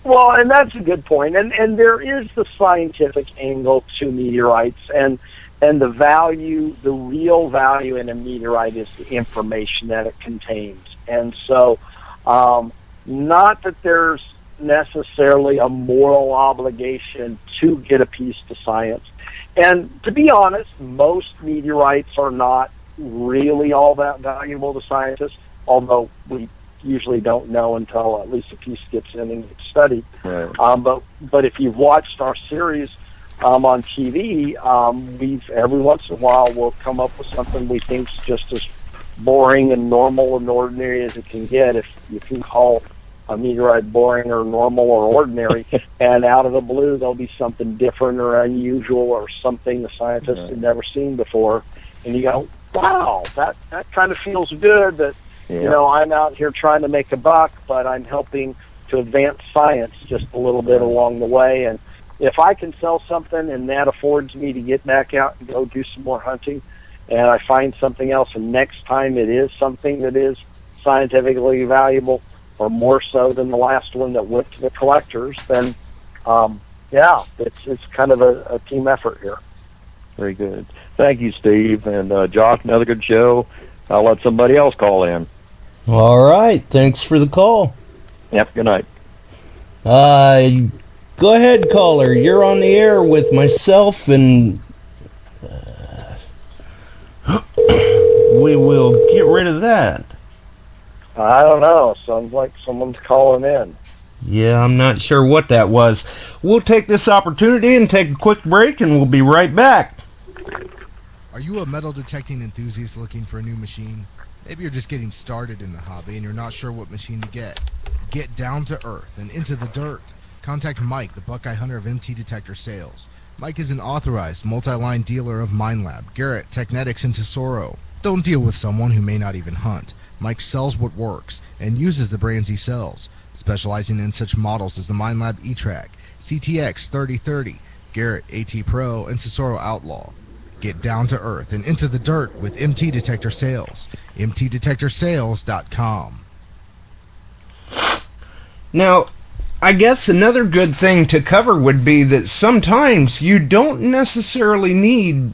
Well, and that's a good point. And and there is the scientific angle to meteorites and and the value, the real value in a meteorite is the information that it contains. And so um, not that there's necessarily a moral obligation to get a piece to science. And to be honest, most meteorites are not really all that valuable to scientists, although we usually don't know until at least a piece gets in and gets studied. Right. Um, but but if you've watched our series um, on TV, um, we've every once in a while we'll come up with something we think's just as boring and normal and ordinary as it can get. If you can call a meteorite boring or normal or ordinary, and out of the blue there'll be something different or unusual or something the scientists Right. had never seen before, and you go, "Wow, that that kind of feels good." That Yeah. you know, I'm out here trying to make a buck, but I'm helping to advance science just a little bit along the way. And if I can sell something and that affords me to get back out and go do some more hunting, and I find something else, and next time it is something that is scientifically valuable or more so than the last one that went to the collectors, then um, yeah, it's it's kind of a, a team effort here. Very good. Thank you, Steve and uh, Josh. Another good show. I'll let somebody else call in. All right. Thanks for the call. Yep. Good night. Uh, go ahead, caller. You're on the air with myself, and uh, we will get rid of that. I don't know. Sounds like someone's calling in. Yeah, I'm not sure what that was. We'll take this opportunity and take a quick break, and we'll be right back. Are you a metal detecting enthusiast looking for a new machine? Maybe you're just getting started in the hobby and you're not sure what machine to get. Get down to earth and into the dirt. Contact Mike, the Buckeye Hunter of MT Detector Sales. Mike is an authorized multi-line dealer of Minelab, Garrett, Teknetics, and Tesoro. Don't deal with someone who may not even hunt. Mike sells what works and uses the brands he sells, specializing in such models as the Minelab E-Trac, CTX 3030, Garrett AT Pro, and Tesoro Outlaw. Get down to earth and into the dirt with MT Detector Sales. MTDetectorsales.com. Now, I guess another good thing to cover would be that sometimes you don't necessarily need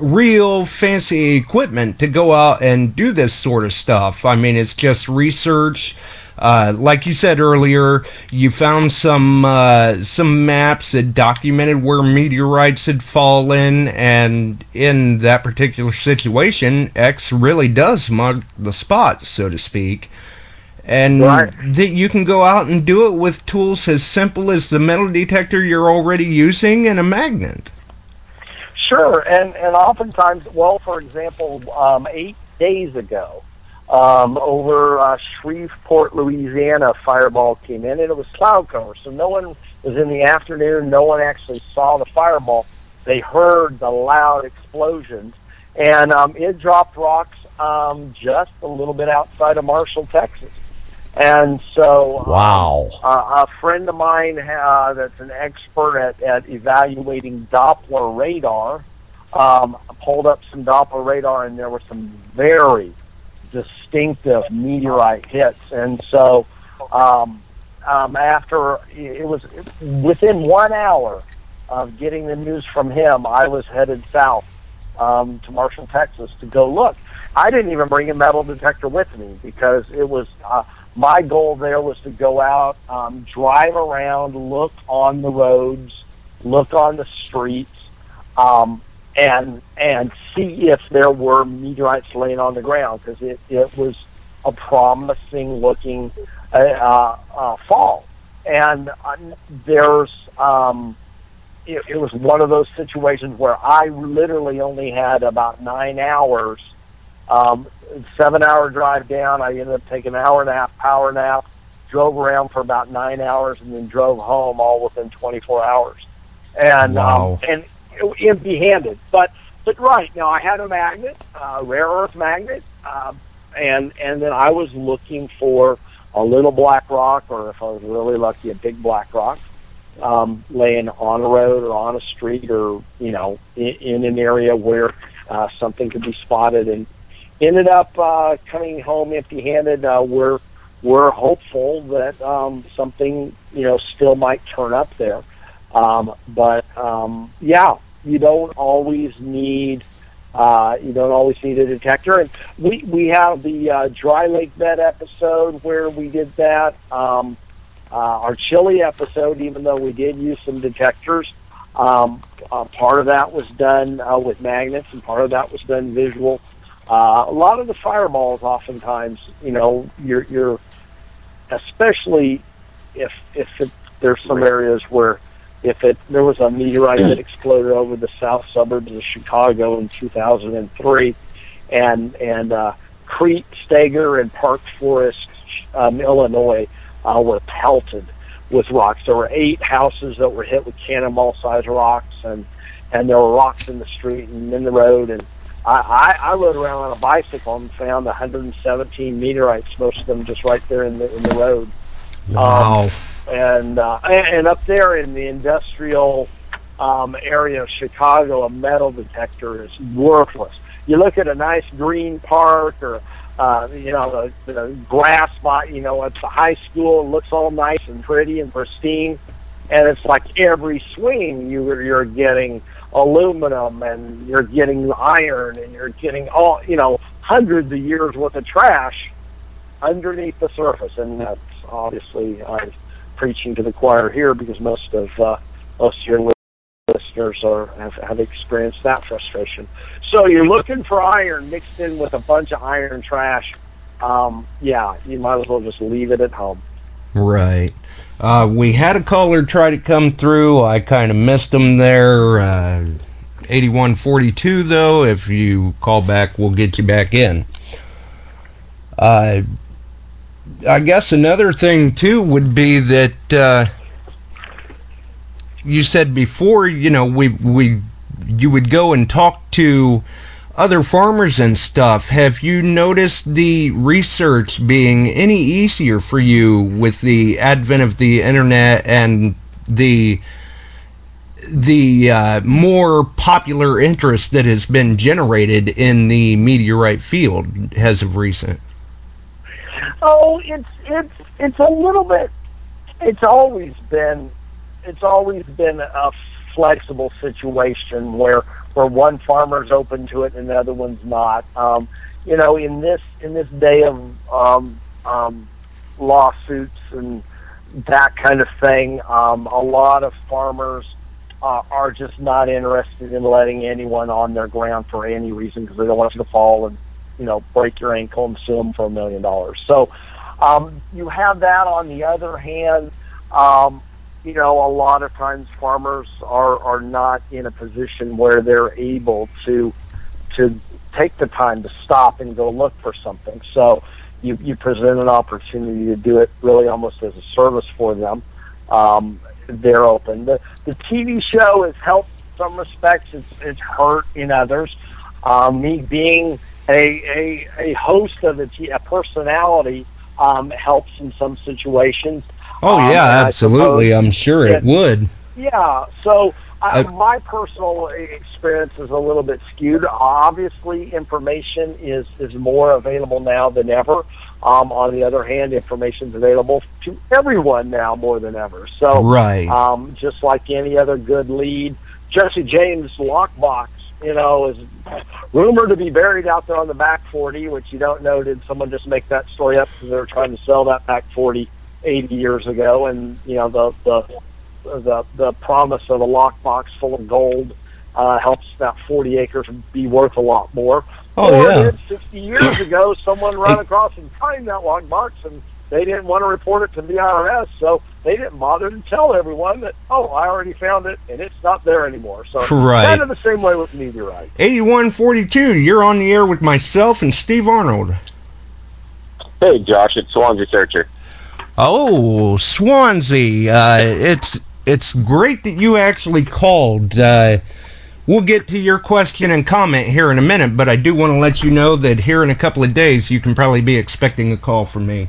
real fancy equipment to go out and do this sort of stuff. I mean, it's just research. Uh, like you said earlier, you found some uh, some maps that documented where meteorites had fallen, and in that particular situation, X really does mark the spot, so to speak. And Right. that you can go out and do it with tools as simple as the metal detector you're already using and a magnet. Sure, and and oftentimes, well, for example, um, eight days ago, um, over uh, Shreveport, Louisiana, fireball came in, and it was cloud cover, so no one was in the afternoon. No one actually saw the fireball. They heard the loud explosions, and um, it dropped rocks um, just a little bit outside of Marshall, Texas. And so, um, uh, a friend of mine uh, that's an expert at, at evaluating Doppler radar um, pulled up some Doppler radar, and there were some very distinctive meteorite hits. And so, um, um, after it was within one hour of getting the news from him, I was headed south um, to Marshall, Texas, to go look. I didn't even bring a metal detector with me because it was. Uh, my goal there was to go out, um, drive around, look on the roads, look on the streets, um, and and see if there were meteorites laying on the ground because it, it was a promising looking uh, uh, uh, fall. And uh, there's um, it, it was one of those situations where I literally only had about nine hours um, seven hour drive down. I ended up taking an hour and a half power nap, drove around for about nine hours, and then drove home all within 24 hours. And Wow. um, and empty handed. But but right now I had a magnet, uh, rare earth magnet, uh, and and then I was looking for a little black rock, or if I was really lucky, a big black rock. Um, laying on a road or on a street or you know in, in an area where uh, something could be spotted and ended up uh, coming home empty-handed. Uh, we're we're hopeful that um, something you know still might turn up there, um, but um, yeah, you don't always need uh, you don't always need a detector. And we we have the uh, dry lake bed episode where we did that. Um, uh, our Chile episode, even though we did use some detectors, um, uh, part of that was done uh, with magnets, and part of that was done visual. Uh, a lot of the fireballs, oftentimes, you know, you're, you're especially if if it, there's some areas where if it there was a meteorite that exploded over the south suburbs of Chicago in 2003, and and uh, Crete, Steger, and Park Forest, um, Illinois, uh, were pelted with rocks. There were eight houses that were hit with cannonball-sized rocks, and and there were rocks in the street and in the road. And I, I, I rode around on a bicycle and found 117 meteorites, most of them just right there in the in the road Wow. And uh, and up there in the industrial um, area of Chicago, a metal detector is worthless. You look at a nice green park or uh, you know the, the grass spot, you know, at the high school, it looks all nice and pretty and pristine, and it's like every swing you you're getting aluminum and you're getting iron and you're getting all you know hundreds of years worth of trash underneath the surface, and that's obviously I'm preaching to the choir here because most of uh, of your listeners are have, have experienced that frustration. So you're looking for iron mixed in with a bunch of iron trash. Um, yeah, you might as well just leave it at home. Right. Uh, we had a caller try to come through. I kind of missed him there. Uh, 8142, though. If you call back, we'll get you back in. Uh, I guess another thing, too, would be that uh, you said before, you know, we, we, you would go and talk to other farmers and stuff, have you noticed the research being any easier for you with the advent of the internet and the the uh, more popular interest that has been generated in the meteorite field as of recent? Oh, it's it's it's a little bit. It's always been it's always been a flexible situation where where one farmer's open to it and the other one's not. Um, you know, in this in this day of um, um, lawsuits and that kind of thing, um, a lot of farmers uh, are just not interested in letting anyone on their ground for any reason because they don't want you to fall and you know break your ankle and sue them for a million dollars. So um, you have that. On the other hand, um, you know, a lot of times farmers are, are not in a position where they're able to to take the time to stop and go look for something. So you, you present an opportunity to do it really almost as a service for them. Um, they're open. The, the TV show has helped some respects. It's, it's hurt in others. Um, me being a, a, a host of a personality um, helps in some situations. Oh Um, yeah, I absolutely. I'm sure it that- would. Yeah. So I, Uh, my personal experience is a little bit skewed. Obviously, information is is more available now than ever. Um, on the other hand, information is available to everyone now more than ever. So, Right. um, just like any other good lead, Jesse James lockbox, you know, is rumored to be buried out there on the back 40, which you don't know. Did someone just make that story up because they were trying to sell that back 40 80 years ago? And you know, the the the the promise of a lockbox full of gold uh, helps that 40 acres be worth a lot more. Oh, or yeah. did 60 years ago someone ran across and find that lockbox and they didn't want to report it to the IRS, so they didn't bother to tell everyone that, oh, I already found it and it's not there anymore. So Right. kind of the same way with meteorite. 8142, you're on the air with myself and Steve Arnold. Hey, Josh, it's Swansea Searcher. Oh, Swansea. Uh, it's it's great that you actually called. Uh, we'll get to your question and comment here in a minute, but I do want to let you know that here in a couple of days you can probably be expecting a call from me.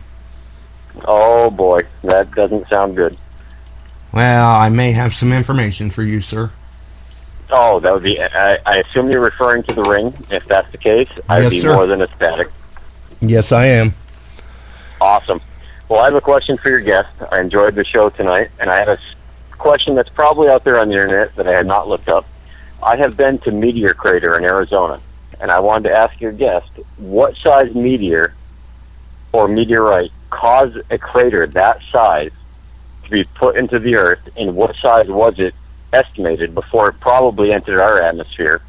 Oh boy, that doesn't sound good. Well, I may have some information for you, sir. Oh, that would be. I, I assume you're referring to the ring. If that's the case, I'd Yes, be sir. more than ecstatic. Yes, I am. Awesome. Well, I have a question for your guest. I enjoyed the show tonight, and I have a question that's probably out there on the internet that I had not looked up. I have been to Meteor Crater in Arizona, and I wanted to ask your guest what size meteor or meteorite caused a crater that size to be put into the Earth, and what size was it estimated before it probably entered our atmosphere?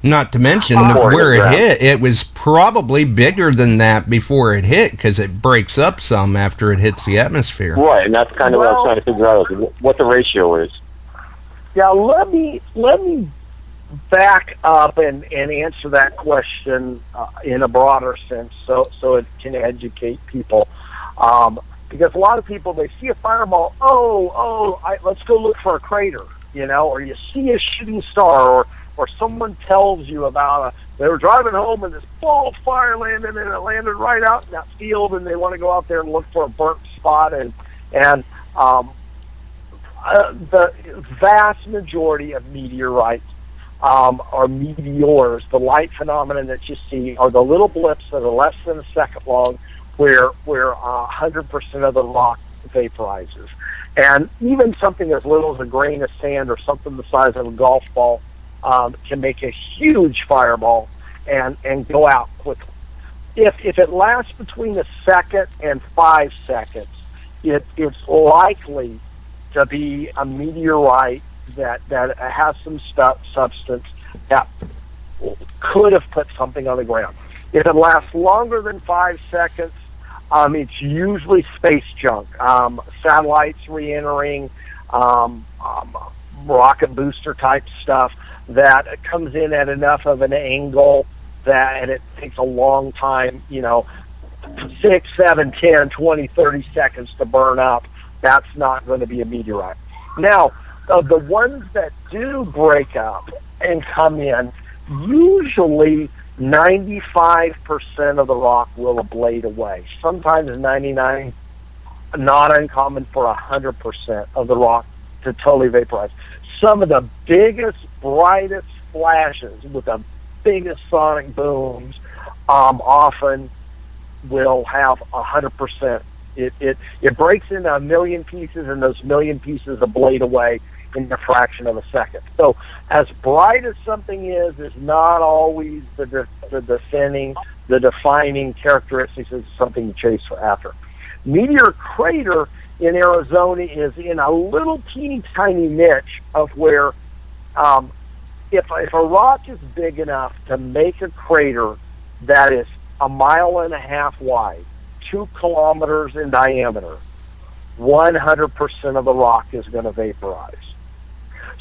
Not to mention Before where hit it hit, it was probably bigger than that before it hit because it breaks up some after it hits the atmosphere. Right, and that's kind of what I Well- was trying to figure out what the ratio is. Yeah, let me let me back up and, and answer that question uh, in a broader sense, so so it can educate people. Um, because a lot of people they see a fireball, oh oh, I, let's go look for a crater, you know, or you see a shooting star, or or someone tells you about a they were driving home and this ball of fire landed and it landed right out in that field, and they want to go out there and look for a burnt spot and and um, uh, the vast majority of meteorites um, are meteors. The light phenomenon that you see are the little blips that are less than a second long, where where hundred percent of the rock vaporizes, and even something as little as a grain of sand or something the size of a golf ball um, can make a huge fireball and and go out quickly. if if it lasts between a second and five seconds, it it's likely to be a meteorite that that has some stuff substance that could have put something on the ground. If it lasts longer than five seconds, um, it's usually space junk, um, satellites re-entering, um, um, rocket booster type stuff that comes in at enough of an angle that, and it takes a long time, you know, six, seven, ten, twenty, thirty seconds to burn up. That's not going to be a meteorite. Now, of the ones that do break up and come in, usually 95% of the rock will ablate away. Sometimes 99, not uncommon for 100% of the rock to totally vaporize. Some of the biggest, brightest flashes with the biggest sonic booms um, often will have 100%. It, it, it breaks into a million pieces, and those million pieces ablate away in a fraction of a second. So, as bright as something is, is not always the de- the defining, the defining characteristics of something you chase after. Meteor crater in Arizona is in a little teeny tiny niche of where, um, if if a rock is big enough to make a crater that is a mile and a half wide, two kilometers in diameter, 100% of the rock is going to vaporize.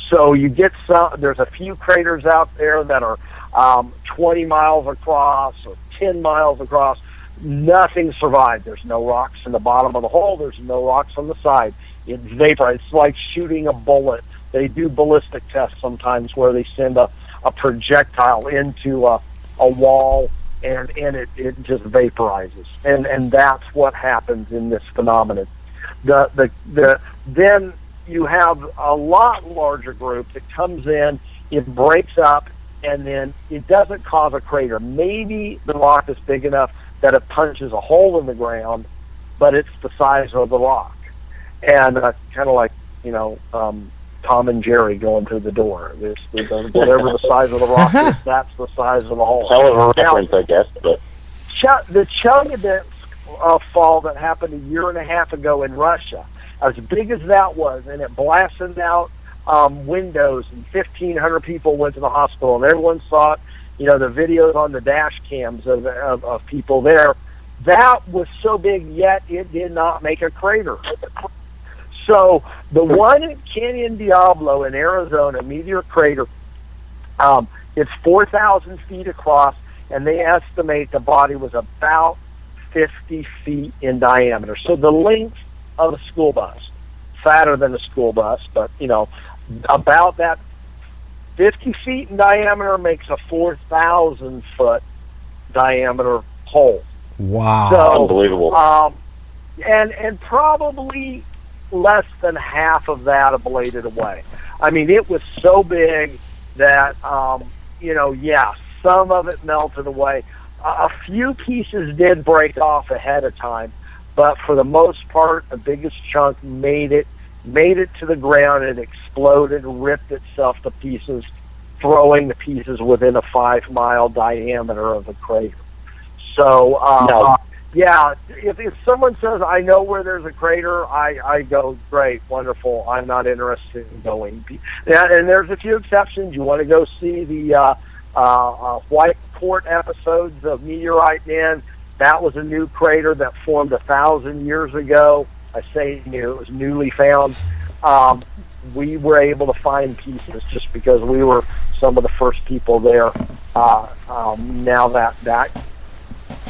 So you get some. There's a few craters out there that are um, 20 miles across or 10 miles across. Nothing survived. There's no rocks in the bottom of the hole. There's no rocks on the side. It's vapor. It's like shooting a bullet. They do ballistic tests sometimes where they send a, a projectile into a, a wall and and it, it just vaporizes. And and that's what happens in this phenomenon. The the the then you have a lot larger group that comes in, it breaks up, and then it doesn't cause a crater. Maybe the rock is big enough that it punches a hole in the ground, but it's the size of the rock, and uh, kind of like you know um, Tom and Jerry going through the door. It's, it's, whatever the size of the rock is, that's the size of the hole. Hell of a reference, I guess. But Ch- the Chelyabinsk uh, fall that happened a year and a half ago in Russia, as big as that was, and it blasted out um, windows, and 1,500 people went to the hospital, and everyone saw it. You know, the videos on the dash cams of, of, of people there. That was so big, yet it did not make a crater. So the one at Canyon Diablo in Arizona, Meteor Crater, um, it's 4,000 feet across, and they estimate the body was about 50 feet in diameter. So the length of a school bus, fatter than a school bus, but you know, about that 50 feet in diameter makes a 4,000 foot diameter hole. Wow. So, unbelievable. um, and and probably less than half of that ablated away. I mean, it was so big that um, you know, yeah, some of it melted away. A a few pieces did break off ahead of time, but for the most part, the biggest chunk made it made it to the ground and exploded, ripped itself to pieces, throwing the pieces within a five mile diameter of the crater. So, um, Now- yeah, if, if someone says, I know where there's a crater, I, I go, great, wonderful, I'm not interested in going. Yeah, and there's a few exceptions. You want to go see the uh, uh, uh, White Court episodes of Meteorite Man. That was a new crater that formed a thousand years ago. I say new, it was newly found. Um, we were able to find pieces just because we were some of the first people there. Uh, um, now that that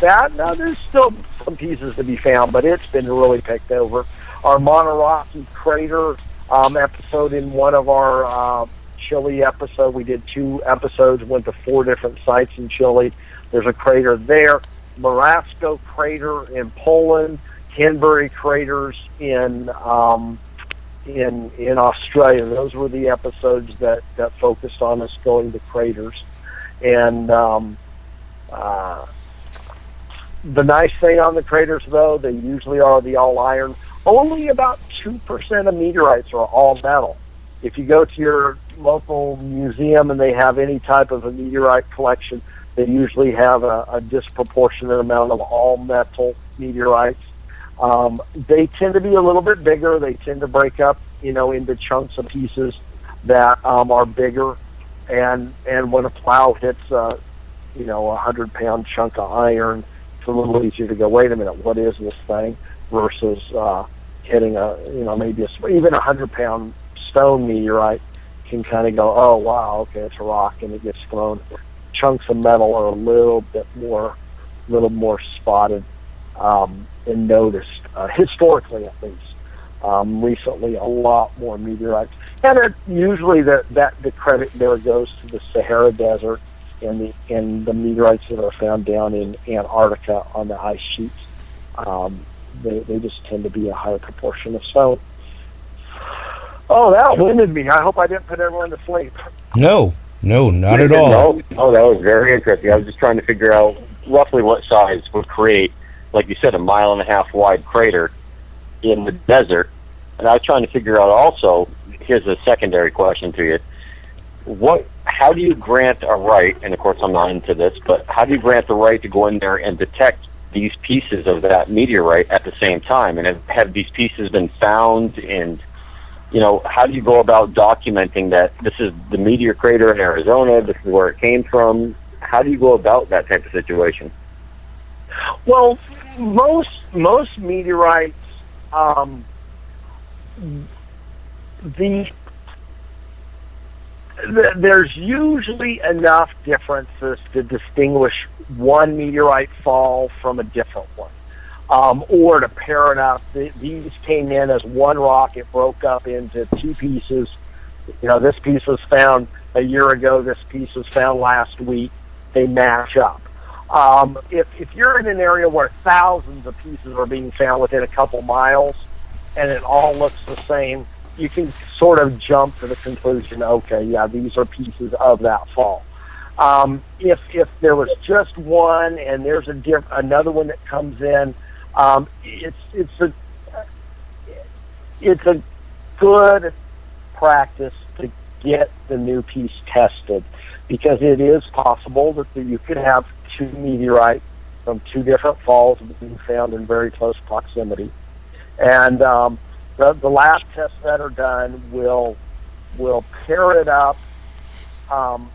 that now there's still some pieces to be found, but it's been really picked over. Our Monturaqui crater um, episode in one of our uh, Chile episode, we did two episodes, went to four different sites in Chile. There's a crater there, Morasko crater in Poland, Henbury craters in um, in in Australia. Those were the episodes that that focused on us going to craters, and um, uh, the nice thing on the craters, though, they usually are the all iron. Only about 2% of meteorites are all metal. If you go to your local museum and they have any type of a meteorite collection, They usually have a, a disproportionate amount of all metal meteorites. Um, they tend to be a little bit bigger. They tend to break up, you know, into chunks of pieces that um, are bigger. And and when a plow hits, a, you know, a hundred pound chunk of iron, it's a little easier to go. Wait a minute, what is this thing? Versus uh, hitting a, you know, maybe a, even a hundred pound stone meteorite can kind of go, oh wow, okay, it's a rock, and it gets thrown. Chunks of metal are a little bit more, little more spotted um, and noticed uh, historically, at least. Um, recently, a lot more meteorites, and it, usually the, that the credit there goes to the Sahara Desert and the and the meteorites that are found down in Antarctica on the ice sheets. Um, they, they just tend to be a higher proportion of stone. Oh, that winded me. I hope I didn't put everyone to sleep. No, no, not at all. no, that was very interesting. I was just trying to figure out roughly what size would create, like you said, a mile and a half wide crater in the desert. And I was trying to figure out also. Here's a secondary question to you: What? How do you grant a right? And of course, I'm not into this, but how do you grant the right to go in there and detect these pieces of that meteorite at the same time? And have, have these pieces been found? And you know, how do you go about documenting that this is the meteor crater in Arizona? This is where it came from. How do you go about that type of situation? Well, most most meteorites, um, the, the there's usually enough differences to distinguish one meteorite fall from a different one, um, or to pair it up. The, these came in as one rock. It broke up into two pieces. You know, this piece was found a year ago. This piece was found last week. They match up. Um, if, if you're in an area where thousands of pieces are being found within a couple miles and it all looks the same, you can sort of jump to the conclusion, okay, yeah, these are pieces of that fall. Um, if, if there was just one and there's a diff- another one that comes in, um, it's, it's a, it's a good practice to get the new piece tested because it is possible that you could have two meteorites from two different falls being found in very close proximity. And um, the, the lab tests that are done will will pair it up. Um,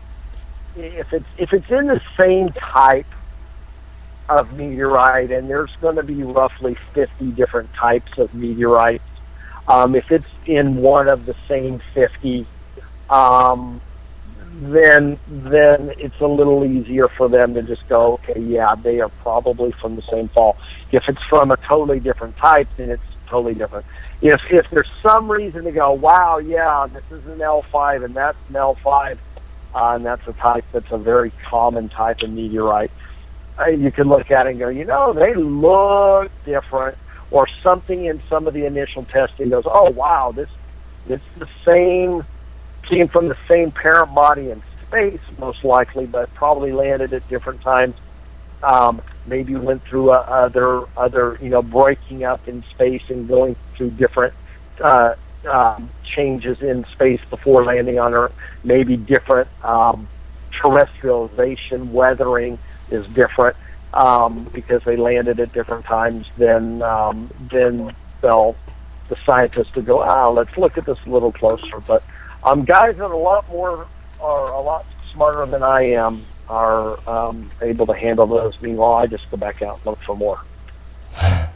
if it's if it's in the same type of meteorite, and there's going to be roughly 50 different types of meteorites. Um, if it's in one of the same 50, um, then then it's a little easier for them to just go, okay, yeah, they are probably from the same fall. If it's from a totally different type, then it's totally different. If if there's some reason to go, wow, yeah, this is an L5 and that's an L5, uh, and that's a type that's a very common type of meteorite, you can look at it and go, you know, they look different, or something in some of the initial testing goes, oh wow, this it's the same came from the same parent body in space, most likely, but probably landed at different times. Um, maybe went through uh, other other you know breaking up in space and going through different uh, um, changes in space before landing on Earth. Maybe different um, terrestrialization, weathering is different um, because they landed at different times. Then um, then they'll the scientists will go, ah, let's look at this a little closer. But um, guys that are a lot more are a lot smarter than I am are um, able to handle those. Meanwhile, I just go back out and look for more.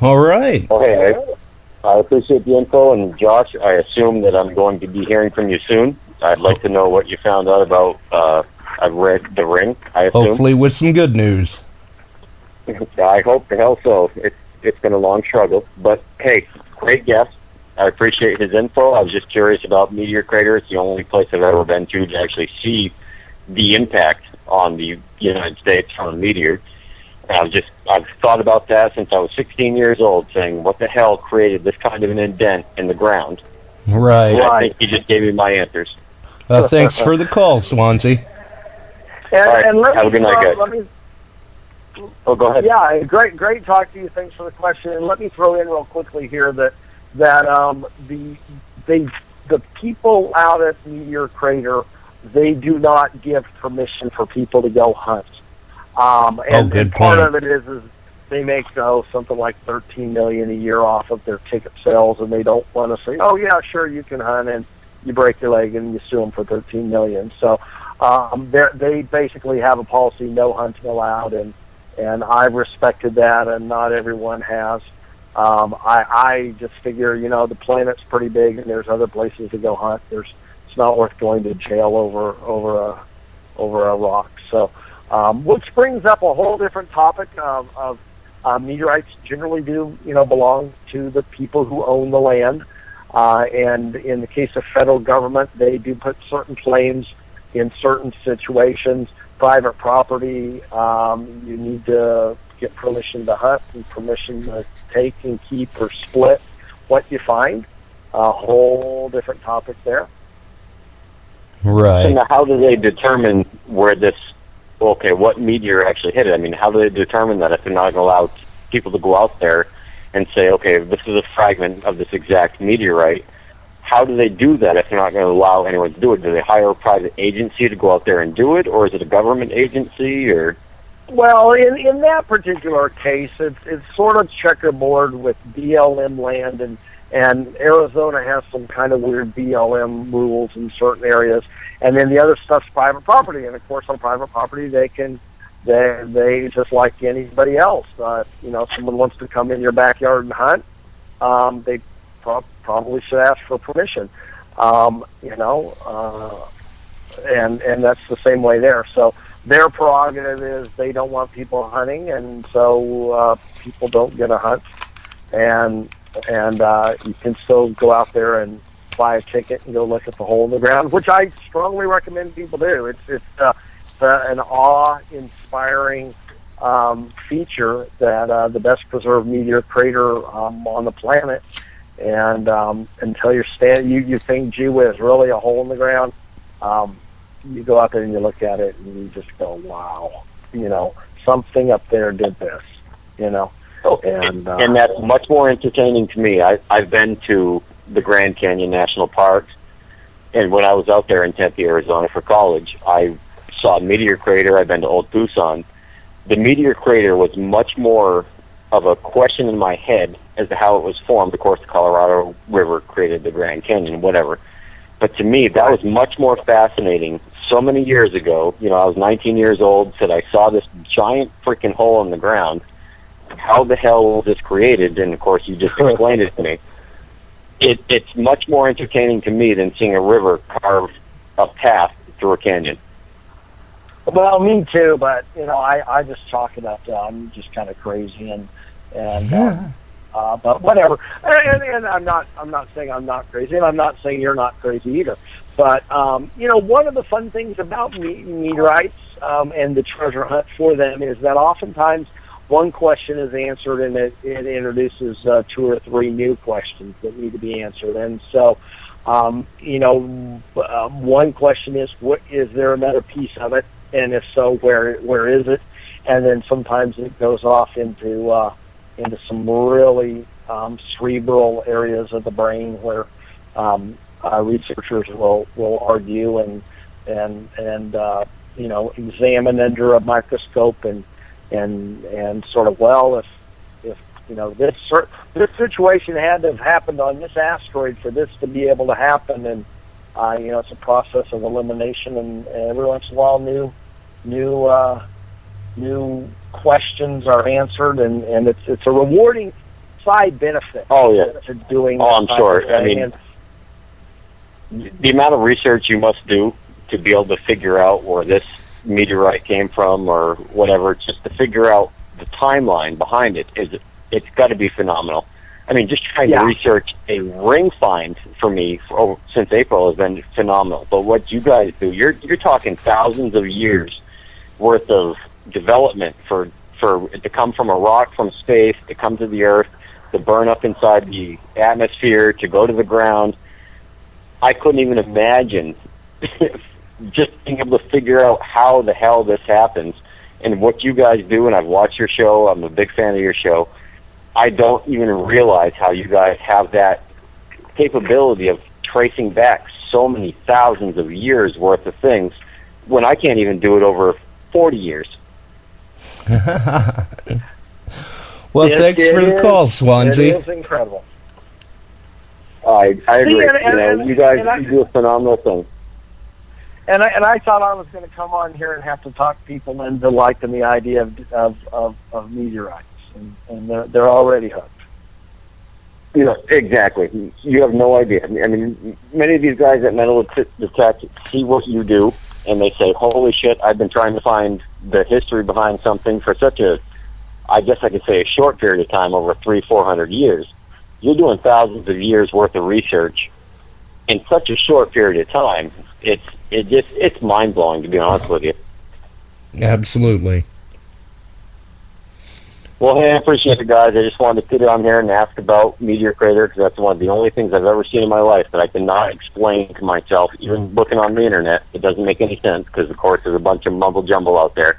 All right. Okay, I, I appreciate the info, and Josh, I assume that I'm going to be hearing from you soon. I'd like to know what you found out about. Uh, I've read The Ring. I assume. Hopefully, with some good news. I hope the hell so. It's it's been a long struggle, but hey, great guest. I appreciate his info. I was just curious about Meteor Crater. It's the only place I've ever been to to actually see the impact on the United States from a meteor. And I've just I've thought about that since I was 16 years old, saying what the hell created this kind of an indent in the ground. Right. I think he just gave me my answers. Uh, thanks for the call, Swansea. And, All right. and let Have me, a good night, uh, guys. Let me, Oh, go ahead. yeah, great, great talk to you. Thanks for the question. And let me throw in real quickly here that that um, the they the people out at Meteor Crater they do not give permission for people to go hunt. Um, and, Oh, good and part point. of it is, is they make oh something like thirteen million a year off of their ticket sales, and they don't want to say, oh yeah, sure you can hunt, and you break your leg and you sue them for thirteen million. So um, they basically have a policy no hunting allowed, and and I've respected that, and not everyone has. Um, I, I just figure, you know, the planet's pretty big, and there's other places to go hunt. There's, it's not worth going to jail over over a over a rock. So, um, which brings up a whole different topic of, of uh, meteorites. Generally, do you know belong to the people who own the land, uh, and in the case of federal government, they do put certain claims in certain situations. Private property, um, you need to get permission to hunt and permission to take and keep or split what you find. A whole different topic there. So Right. now how do they determine where this, okay, what meteor actually hit it? I mean, how do they determine that if they're not going to allow people to go out there and say, okay, this is a fragment of this exact meteorite? How do they do that if they're not going to allow anyone to do it? Do they hire a private agency to go out there and do it, or is it a government agency, or? Well, in in that particular case, it's it's sort of checkerboard with BLM land, and and Arizona has some kind of weird BLM rules in certain areas, and then the other stuff's private property, and of course on private property they can. They, they just like anybody else. Uh, you know, someone wants to come in your backyard and hunt, um, they probably should ask for permission. Um, you know, uh, and and that's the same way there. So their prerogative is they don't want people hunting, and so uh, people don't get a hunt, and and uh, you can still go out there and buy a ticket and go look at the hole in the ground, which I strongly recommend people do. It's it's uh, uh, an awe-inspiring um, feature that uh, the best preserved meteor crater um, on the planet. And um, until you're stand, you you think, gee whiz, really a hole in the ground. Um, you go out there and you look at it and you just go, wow, you know, something up there did this, you know. And, uh, and that's much more entertaining to me. I, I've been to the Grand Canyon National Park, and when I was out there in Tempe, Arizona for college, I saw a meteor crater. I've been to Old Tucson. The meteor crater was much more of a question in my head as to how it was formed. Of course, the Colorado River created the Grand Canyon, whatever. But to me, that was much more fascinating. So many years ago, you know, I was 19 years old, said I saw this giant freaking hole in the ground. How the hell was this created? And of course, you just explained it to me. It, it's much more entertaining to me than seeing a river carve a path through a canyon. Well, me too, but you know, I I just chalk it up to I'm just kind of crazy and and uh, uh, but whatever. And, and I'm not I'm not saying I'm not crazy, and I'm not saying you're not crazy either. But um, you know, one of the fun things about me- meteorites um, and the treasure hunt for them is that oftentimes one question is answered and it, it introduces uh, two or three new questions that need to be answered. And so, um, you know, uh, one question is, what is there another piece of it? And if so, where where is it? And then sometimes it goes off into uh, into some really um, cerebral areas of the brain where um, uh, researchers will will argue and and and uh, you know examine under a microscope and and and sort of well if if you know this cer- this situation had to have happened on this asteroid for this to be able to happen and uh, you know it's a process of elimination and, and every once in a while new new uh, new questions are answered and and it's it's a rewarding side benefit Oh, yeah. to doing Oh, I'm sure. I mean, the amount of research you must do to be able to figure out where this meteorite came from or whatever, just to figure out the timeline behind it is it's got to be phenomenal. I mean, just trying Yeah. to research a ring find for me for, oh, since April has been phenomenal. But what you guys do, you're you're talking thousands of years worth of development for for it to come from a rock from space to come to the earth to burn up inside the atmosphere to go to the ground. I couldn't even imagine just being able to figure out how the hell this happens and what you guys do. And I've watched your show. I'm a big fan of your show. I don't even realize how you guys have that capability of tracing back so many thousands of years worth of things when I can't even do it over 40 years. well, It- thanks it for the is- call, Swansea. It is incredible. Oh, I, I agree. and- you know, and- you guys I- you do a phenomenal thing. And I, and I thought I was going to come on here and have to talk people into liking the idea of of, of, of meteorites, and, and they're, they're already hooked. You know, exactly. You have no idea. I mean, many of these guys at Metal Det- Detect see what you do, and they say, "Holy shit! I've been trying to find the history behind something for such a, I guess I could say, a short period of time, over three, four hundred years. You're doing thousands of years worth of research in such a short period of time. It's it just it's mind blowing to be honest with you. Absolutely. Well, hey, I appreciate it, guys. I just wanted to sit on here and ask about Meteor Crater because that's one of the only things I've ever seen in my life that I cannot explain to myself, even looking on the internet. It doesn't make any sense because, of course, there's a bunch of mumble jumble out there.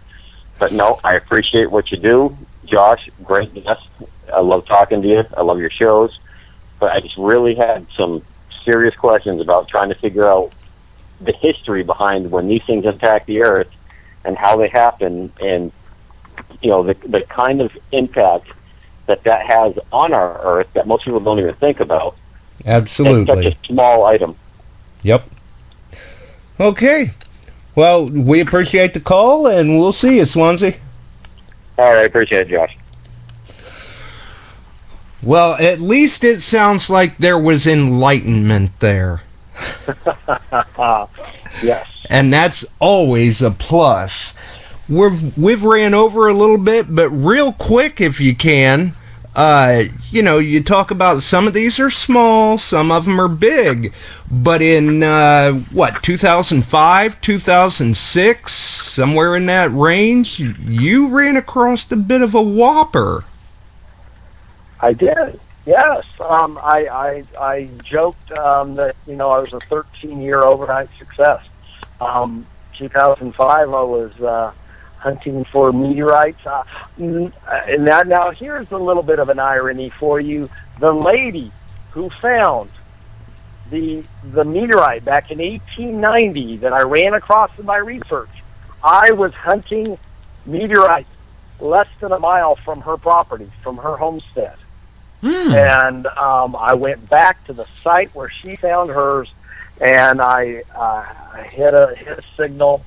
But no, I appreciate what you do, Josh. Great guest. I love talking to you. I love your shows. But I just really had some serious questions about trying to figure out the history behind when these things impact the Earth and how they happen and you know the the kind of impact that that has on our Earth that most people don't even think about. It's Absolutely. such a small item. Yep. Okay. Well, we appreciate the call, and we'll see you, Swansea. All right, appreciate it, Josh. Well, at least it sounds like there was enlightenment there. yes. and that's always a plus. We've we've ran over a little bit, but real quick, if you can, uh, you know, you talk about some of these are small, some of them are big, but in uh, what 2005, 2006, somewhere in that range, you ran across a bit of a whopper. I did. Yes. Um, I, I I joked um, that you know I was a 13 year overnight success. Um, 2005, I was uh, hunting for meteorites. Uh, mm, and now, now here's a little bit of an irony for you. The lady who found the the meteorite back in 1890 that I ran across in my research, I was hunting meteorites less than a mile from her property, from her homestead. And um, I went back to the site where she found hers, and I, uh, I hit a hit a signal,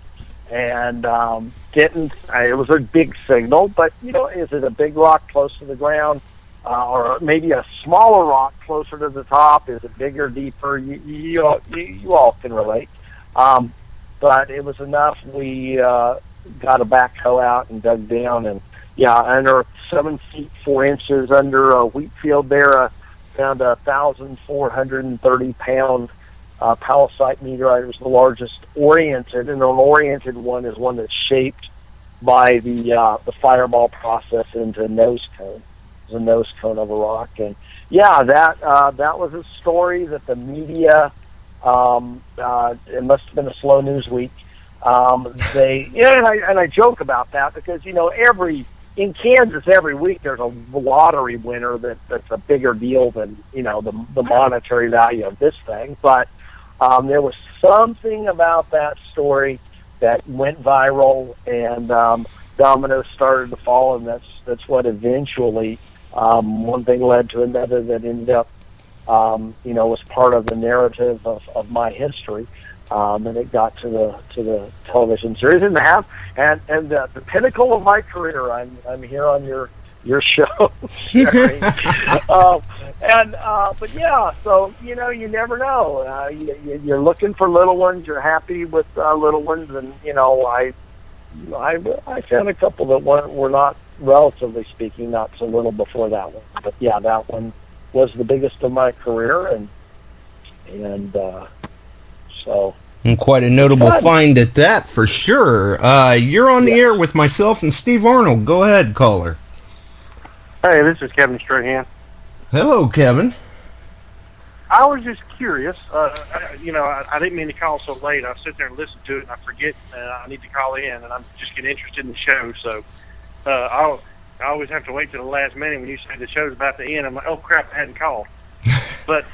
and um, didn't. I, it was a big signal, but you know, is it a big rock close to the ground, uh, or maybe a smaller rock closer to the top? Is it bigger, deeper? You you, all- you, you all can relate. Um, but it was enough. We uh, got a backhoe out and dug down, and yeah, under seven feet four inches under a wheat field there, uh, found a thousand four hundred and thirty pound uh, pallasite meteorite. It was the largest oriented, and an oriented one is one that's shaped by the uh, the fireball process into a nose cone. It's a nose cone of a rock, and yeah, that uh, that was a story that the media. Um, uh, it must have been a slow news week. Um, they yeah, and I and I joke about that because you know every in Kansas every week there's a lottery winner that that's a bigger deal than you know the the monetary value of this thing. But um, there was something about that story that went viral, and um, dominoes started to fall, and that's that's what eventually um, one thing led to another that ended up um, you know was part of the narrative of, of my history. Um, and it got to the to the television series and the half and and the, the pinnacle of my career. I'm I'm here on your your show, Sherry. um, and uh, but yeah, so you know you never know. Uh, you, you- you're looking for little ones. You're happy with uh, little ones, and you know I I I found a couple that weren't were not relatively speaking not so little before that one. But yeah, that one was the biggest of my career, and and uh, so And quite a notable Good. find at that, for sure. Uh, you're on the air with myself and Steve Arnold. Go ahead, caller. Hey, this is Kevin Strahan. Hello, Kevin. I was just curious. Uh, I- you know, I, I didn't mean to call so late. I sit there and listen to it, and I forget uh, I need to call in, and I'm just getting interested in the show. So uh, I'll, I always have to wait to the last minute when you say the show's about to end. I'm like, oh crap, I hadn't called. but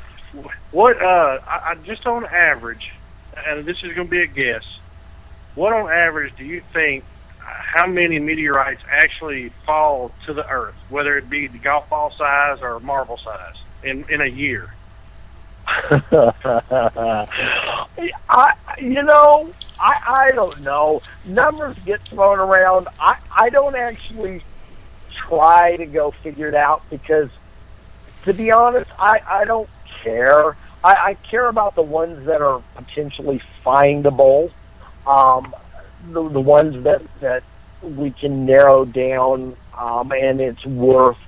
What uh, I, I just on average, and this is going to be a guess. What on average do you think? How many meteorites actually fall to the Earth, whether it be the golf ball size or marble size, in in a year? I, you know, I, I don't know. Numbers get thrown around. I, I don't actually try to go figure it out because, to be honest, I, I don't care. I, I care about the ones that are potentially findable, um, the, the ones that, that we can narrow down, um, and it's worth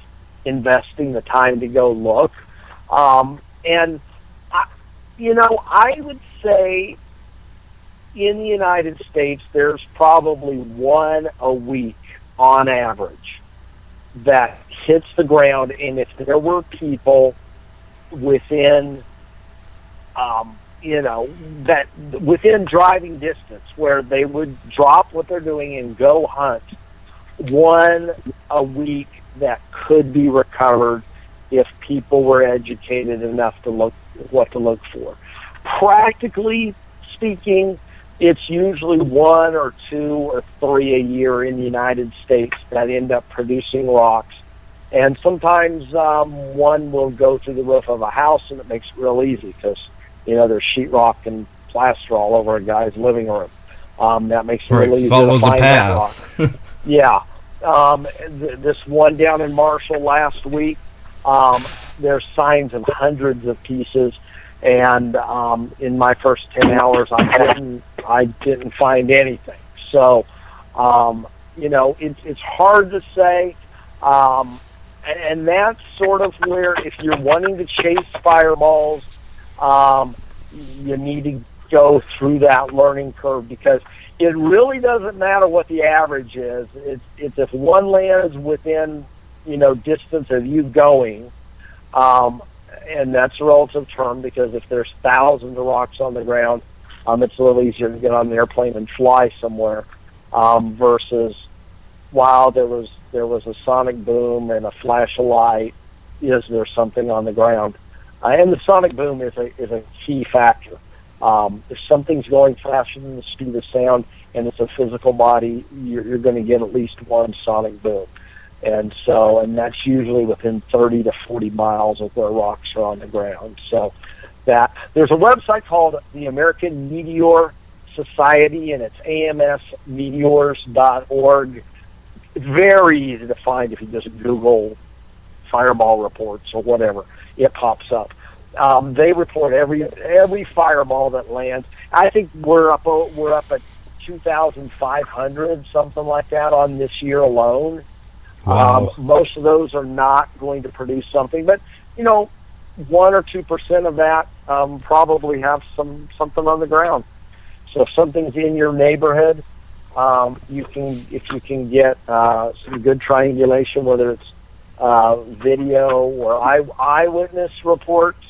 investing the time to go look. Um, and I, you know, I would say in the United States, there's probably one a week on average that hits the ground. And if there were people within, um, you know, that within driving distance where they would drop what they're doing and go hunt, one a week that could be recovered if people were educated enough to look what to look for. Practically speaking, it's usually one or two or three a year in the United States that end up producing rocks. And sometimes um, one will go through the roof of a house, and it makes it real easy because you know there's sheetrock and plaster all over a guy's living room. Um, that makes it right. real easy Follow to the find that path. rock. yeah. Um, th- this one down in Marshall last week, um, there's signs of hundreds of pieces, and um, in my first ten hours, I didn't I didn't find anything. So, um, you know, it's it's hard to say, um, and, and that's sort of where if you're wanting to chase fireballs, um, you need to go through that learning curve because it really doesn't matter what the average is. It's, it's if one lands within, you know, distance of you going, um, and that's a relative term because if there's thousands of rocks on the ground, um, it's a little easier to get on an airplane and fly somewhere um, versus wow, there was there was a sonic boom and a flash of light. Is there something on the ground? Uh, and the sonic boom is a is a key factor. Um, if something's going faster than the speed of sound and it's a physical body, you're, you're going to get at least one sonic boom. And so, and that's usually within 30 to 40 miles of where rocks are on the ground. So that there's a website called the American Meteor Society and it's amsmeteors.org. It's very easy to find if you just Google fireball reports or whatever. It pops up. Um, they report every every fireball that lands. I think we're up we're up at 2,500 something like that on this year alone. Wow. Um, most of those are not going to produce something, but you know, one or two percent of that um, probably have some something on the ground. So if something's in your neighborhood, um, you can if you can get uh, some good triangulation, whether it's uh, video or eye eyewitness reports.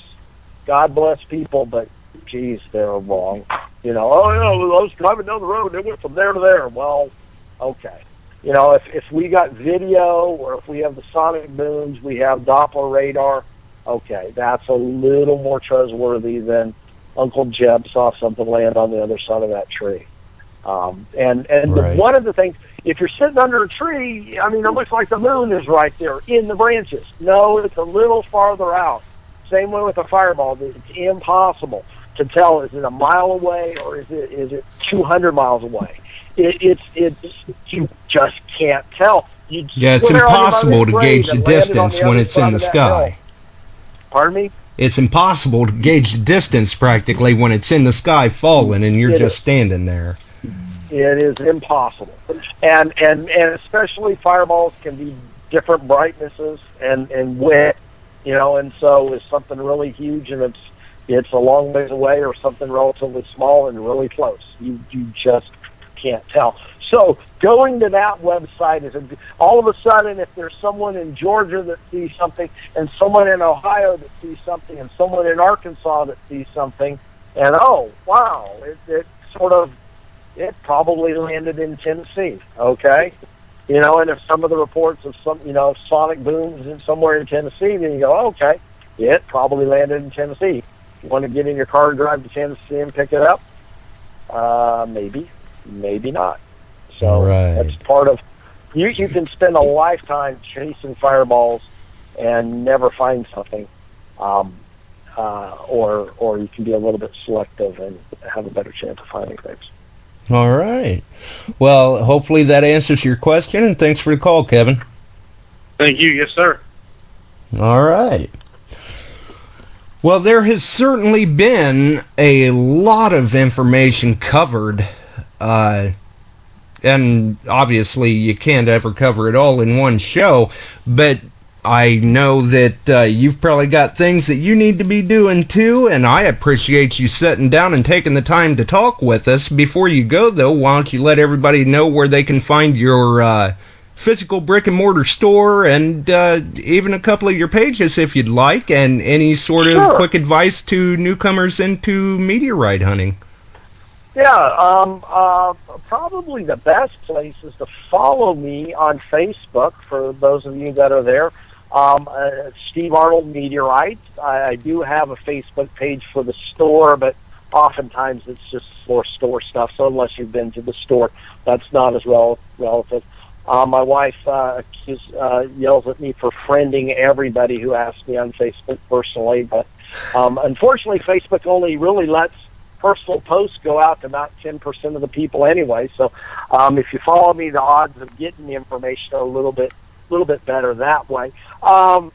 God bless people, but geez, they're wrong. You know, oh yeah, I was driving down the road, and it went from there to there. Well, okay. You know, if if we got video or if we have the sonic booms, we have Doppler radar. Okay, that's a little more trustworthy than Uncle Jeb saw something land on the other side of that tree. Um, and and Right. the, one of the things, if you're sitting under a tree, I mean, it looks like the moon is right there in the branches. No, it's a little farther out. Same way with a fireball. It's impossible to tell is it a mile away or is it is it 200 miles away. It, it's it's you just can't tell. You Yeah, it's swear on your impossible to gauge the distance the when it's in the sky. hill. Pardon me? It's impossible to gauge the distance practically when it's in the sky falling and you're It just is. standing there. It is impossible, and and and especially fireballs can be different brightnesses and and wet, you know. And so, is something really huge and it's it's a long ways away, or something relatively small and really close. You you just can't tell. So going to that website is a, all of a sudden, if there's someone in Georgia that sees something, and someone in Ohio that sees something, and someone in Arkansas that sees something, and oh wow, it, it sort of it probably landed in Tennessee. Okay, you know, and if some of the reports of some, you know, sonic booms in somewhere in Tennessee, then you go, okay, it probably landed in Tennessee. You want to get in your car and drive to Tennessee and pick it up? Uh, maybe, maybe not. So Right. that's part of. You you can spend a lifetime chasing fireballs and never find something, um, uh, or or you can be a little bit selective and have a better chance of finding things. All right. Well, hopefully that answers your question, and thanks for the call, Kevin. Thank you. Yes, sir. All right. Well, there has certainly been a lot of information covered, uh, and obviously you can't ever cover it all in one show, but I know that uh, you've probably got things that you need to be doing too, and I appreciate you sitting down and taking the time to talk with us. Before you go, though, why don't you let everybody know where they can find your uh, physical brick and mortar store and uh, even a couple of your pages if you'd like, and any sort of Sure. quick advice to newcomers into meteorite hunting. Yeah, um, uh, probably the best place is to follow me on Facebook for those of you that are there. Um, uh, Steve Arnold Meteorite. I, I do have a Facebook page for the store, but oftentimes it's just for store stuff. So unless you've been to the store, that's not as rel- relative. Uh, my wife uh, uh, yells at me for friending everybody who asks me on Facebook personally, but um, unfortunately, Facebook only really lets personal posts go out to about 10% of the people anyway. So um, if you follow me, the odds of getting the information are a little bit, little bit better that way. Um,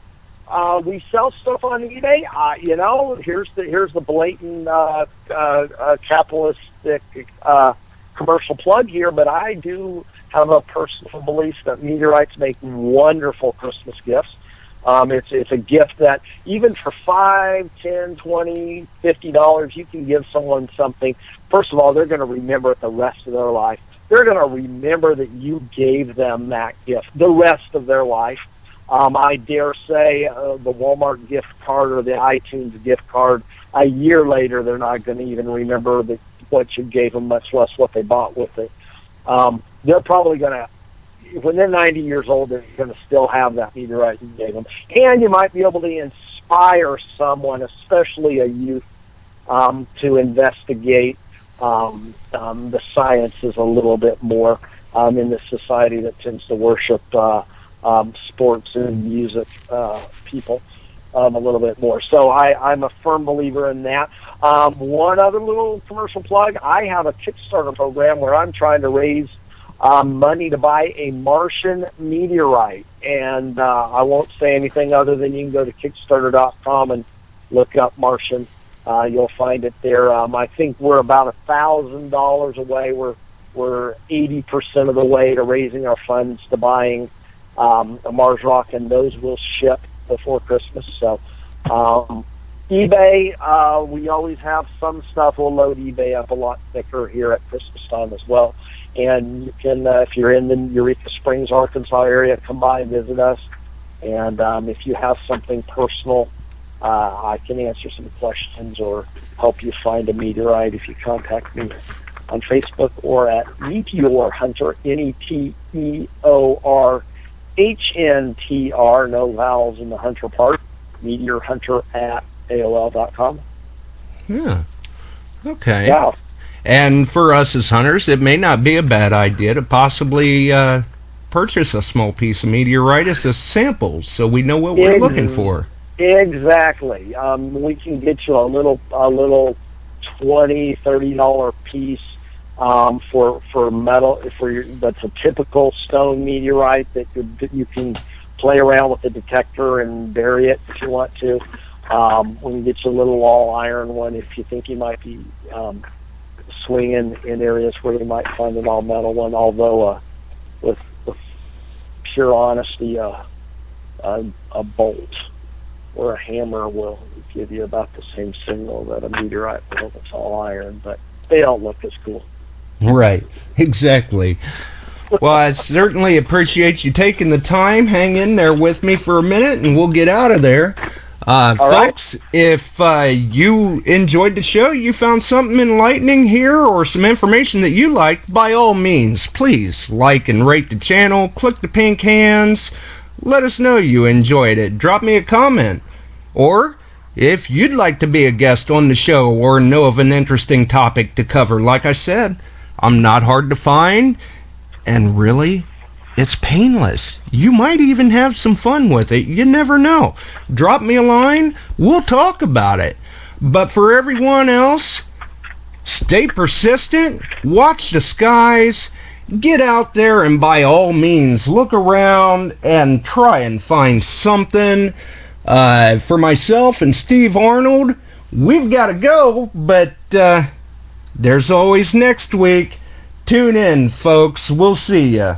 uh, we sell stuff on eBay. Uh, you know, here's the here's the blatant uh, uh, uh, capitalistic uh, commercial plug here, but I do have a personal belief that meteorites make wonderful Christmas gifts. Um, it's it's a gift that even for five, ten, twenty, fifty dollars, you can give someone something. First of all, they're going to remember it the rest of their life. They're going to remember that you gave them that gift the rest of their life. Um, I dare say uh, the Walmart gift card or the iTunes gift card. A year later, they're not going to even remember that what you gave them, much less what they bought with it. Um, they're probably going to when they're 90 years old, they're going to still have that meteorite you gave them. And you might be able to inspire someone, especially a youth, um, to investigate um, um, the sciences a little bit more um, in this society that tends to worship uh, um, sports and music uh, people um, a little bit more. So I, I'm a firm believer in that. Um, one other little commercial plug: I have a Kickstarter program where I'm trying to raise um, money to buy a Martian meteorite. And uh, I won't say anything other than you can go to Kickstarter.com and look up Martian. Uh, you'll find it there. Um, I think we're about a thousand dollars away. We're we're eighty percent of the way to raising our funds to buying um, a Mars rock, and those will ship before Christmas. So. Um, eBay, uh, we always have some stuff. We'll load eBay up a lot thicker here at Christmas time as well and you can, uh, if you're in the Eureka Springs, Arkansas area, come by and visit us. And um, if you have something personal, uh, I can answer some questions or help you find a meteorite if you contact me on Facebook or at Meteor Hunter, M E T E O R H N T R, no vowels in the Hunter part, Meteor Hunter at AOL.com. Yeah. Okay. Yeah. And for us as hunters, it may not be a bad idea to possibly uh, purchase a small piece of meteoritis as samples so we know what we're looking for. Exactly. Um, we can get you a little, a little twenty, thirty dollar piece um, for for metal. For your, that's a typical stone meteorite that you, you can play around with the detector and bury it if you want to. Um, we can get you a little all iron one if you think you might be um, swinging in areas where you might find an all metal one. Although, uh, with, with pure honesty, uh, a, a bolt or a hammer will give you about the same signal that a meteorite will that's all iron, but they don't look as cool. Right. Exactly. Well, I certainly appreciate you taking the time. Hang in there with me for a minute and we'll get out of there. Uh, All right. folks, if uh, you enjoyed the show, you found something enlightening here, or some information that you liked, by all means, please like and rate the channel, click the pink hands, let us know you enjoyed it, drop me a comment. Or if you'd like to be a guest on the show or know of an interesting topic to cover, like I said, I'm not hard to find. And really, it's painless. You might even have some fun with it. You never know. Drop me a line, we'll talk about it. But for everyone else, stay persistent, watch the skies, get out there and by all means look around and try and find something. Uh, for myself and Steve Arnold, we've got to go, but uh, there's always next week. Tune in, folks. We'll see ya.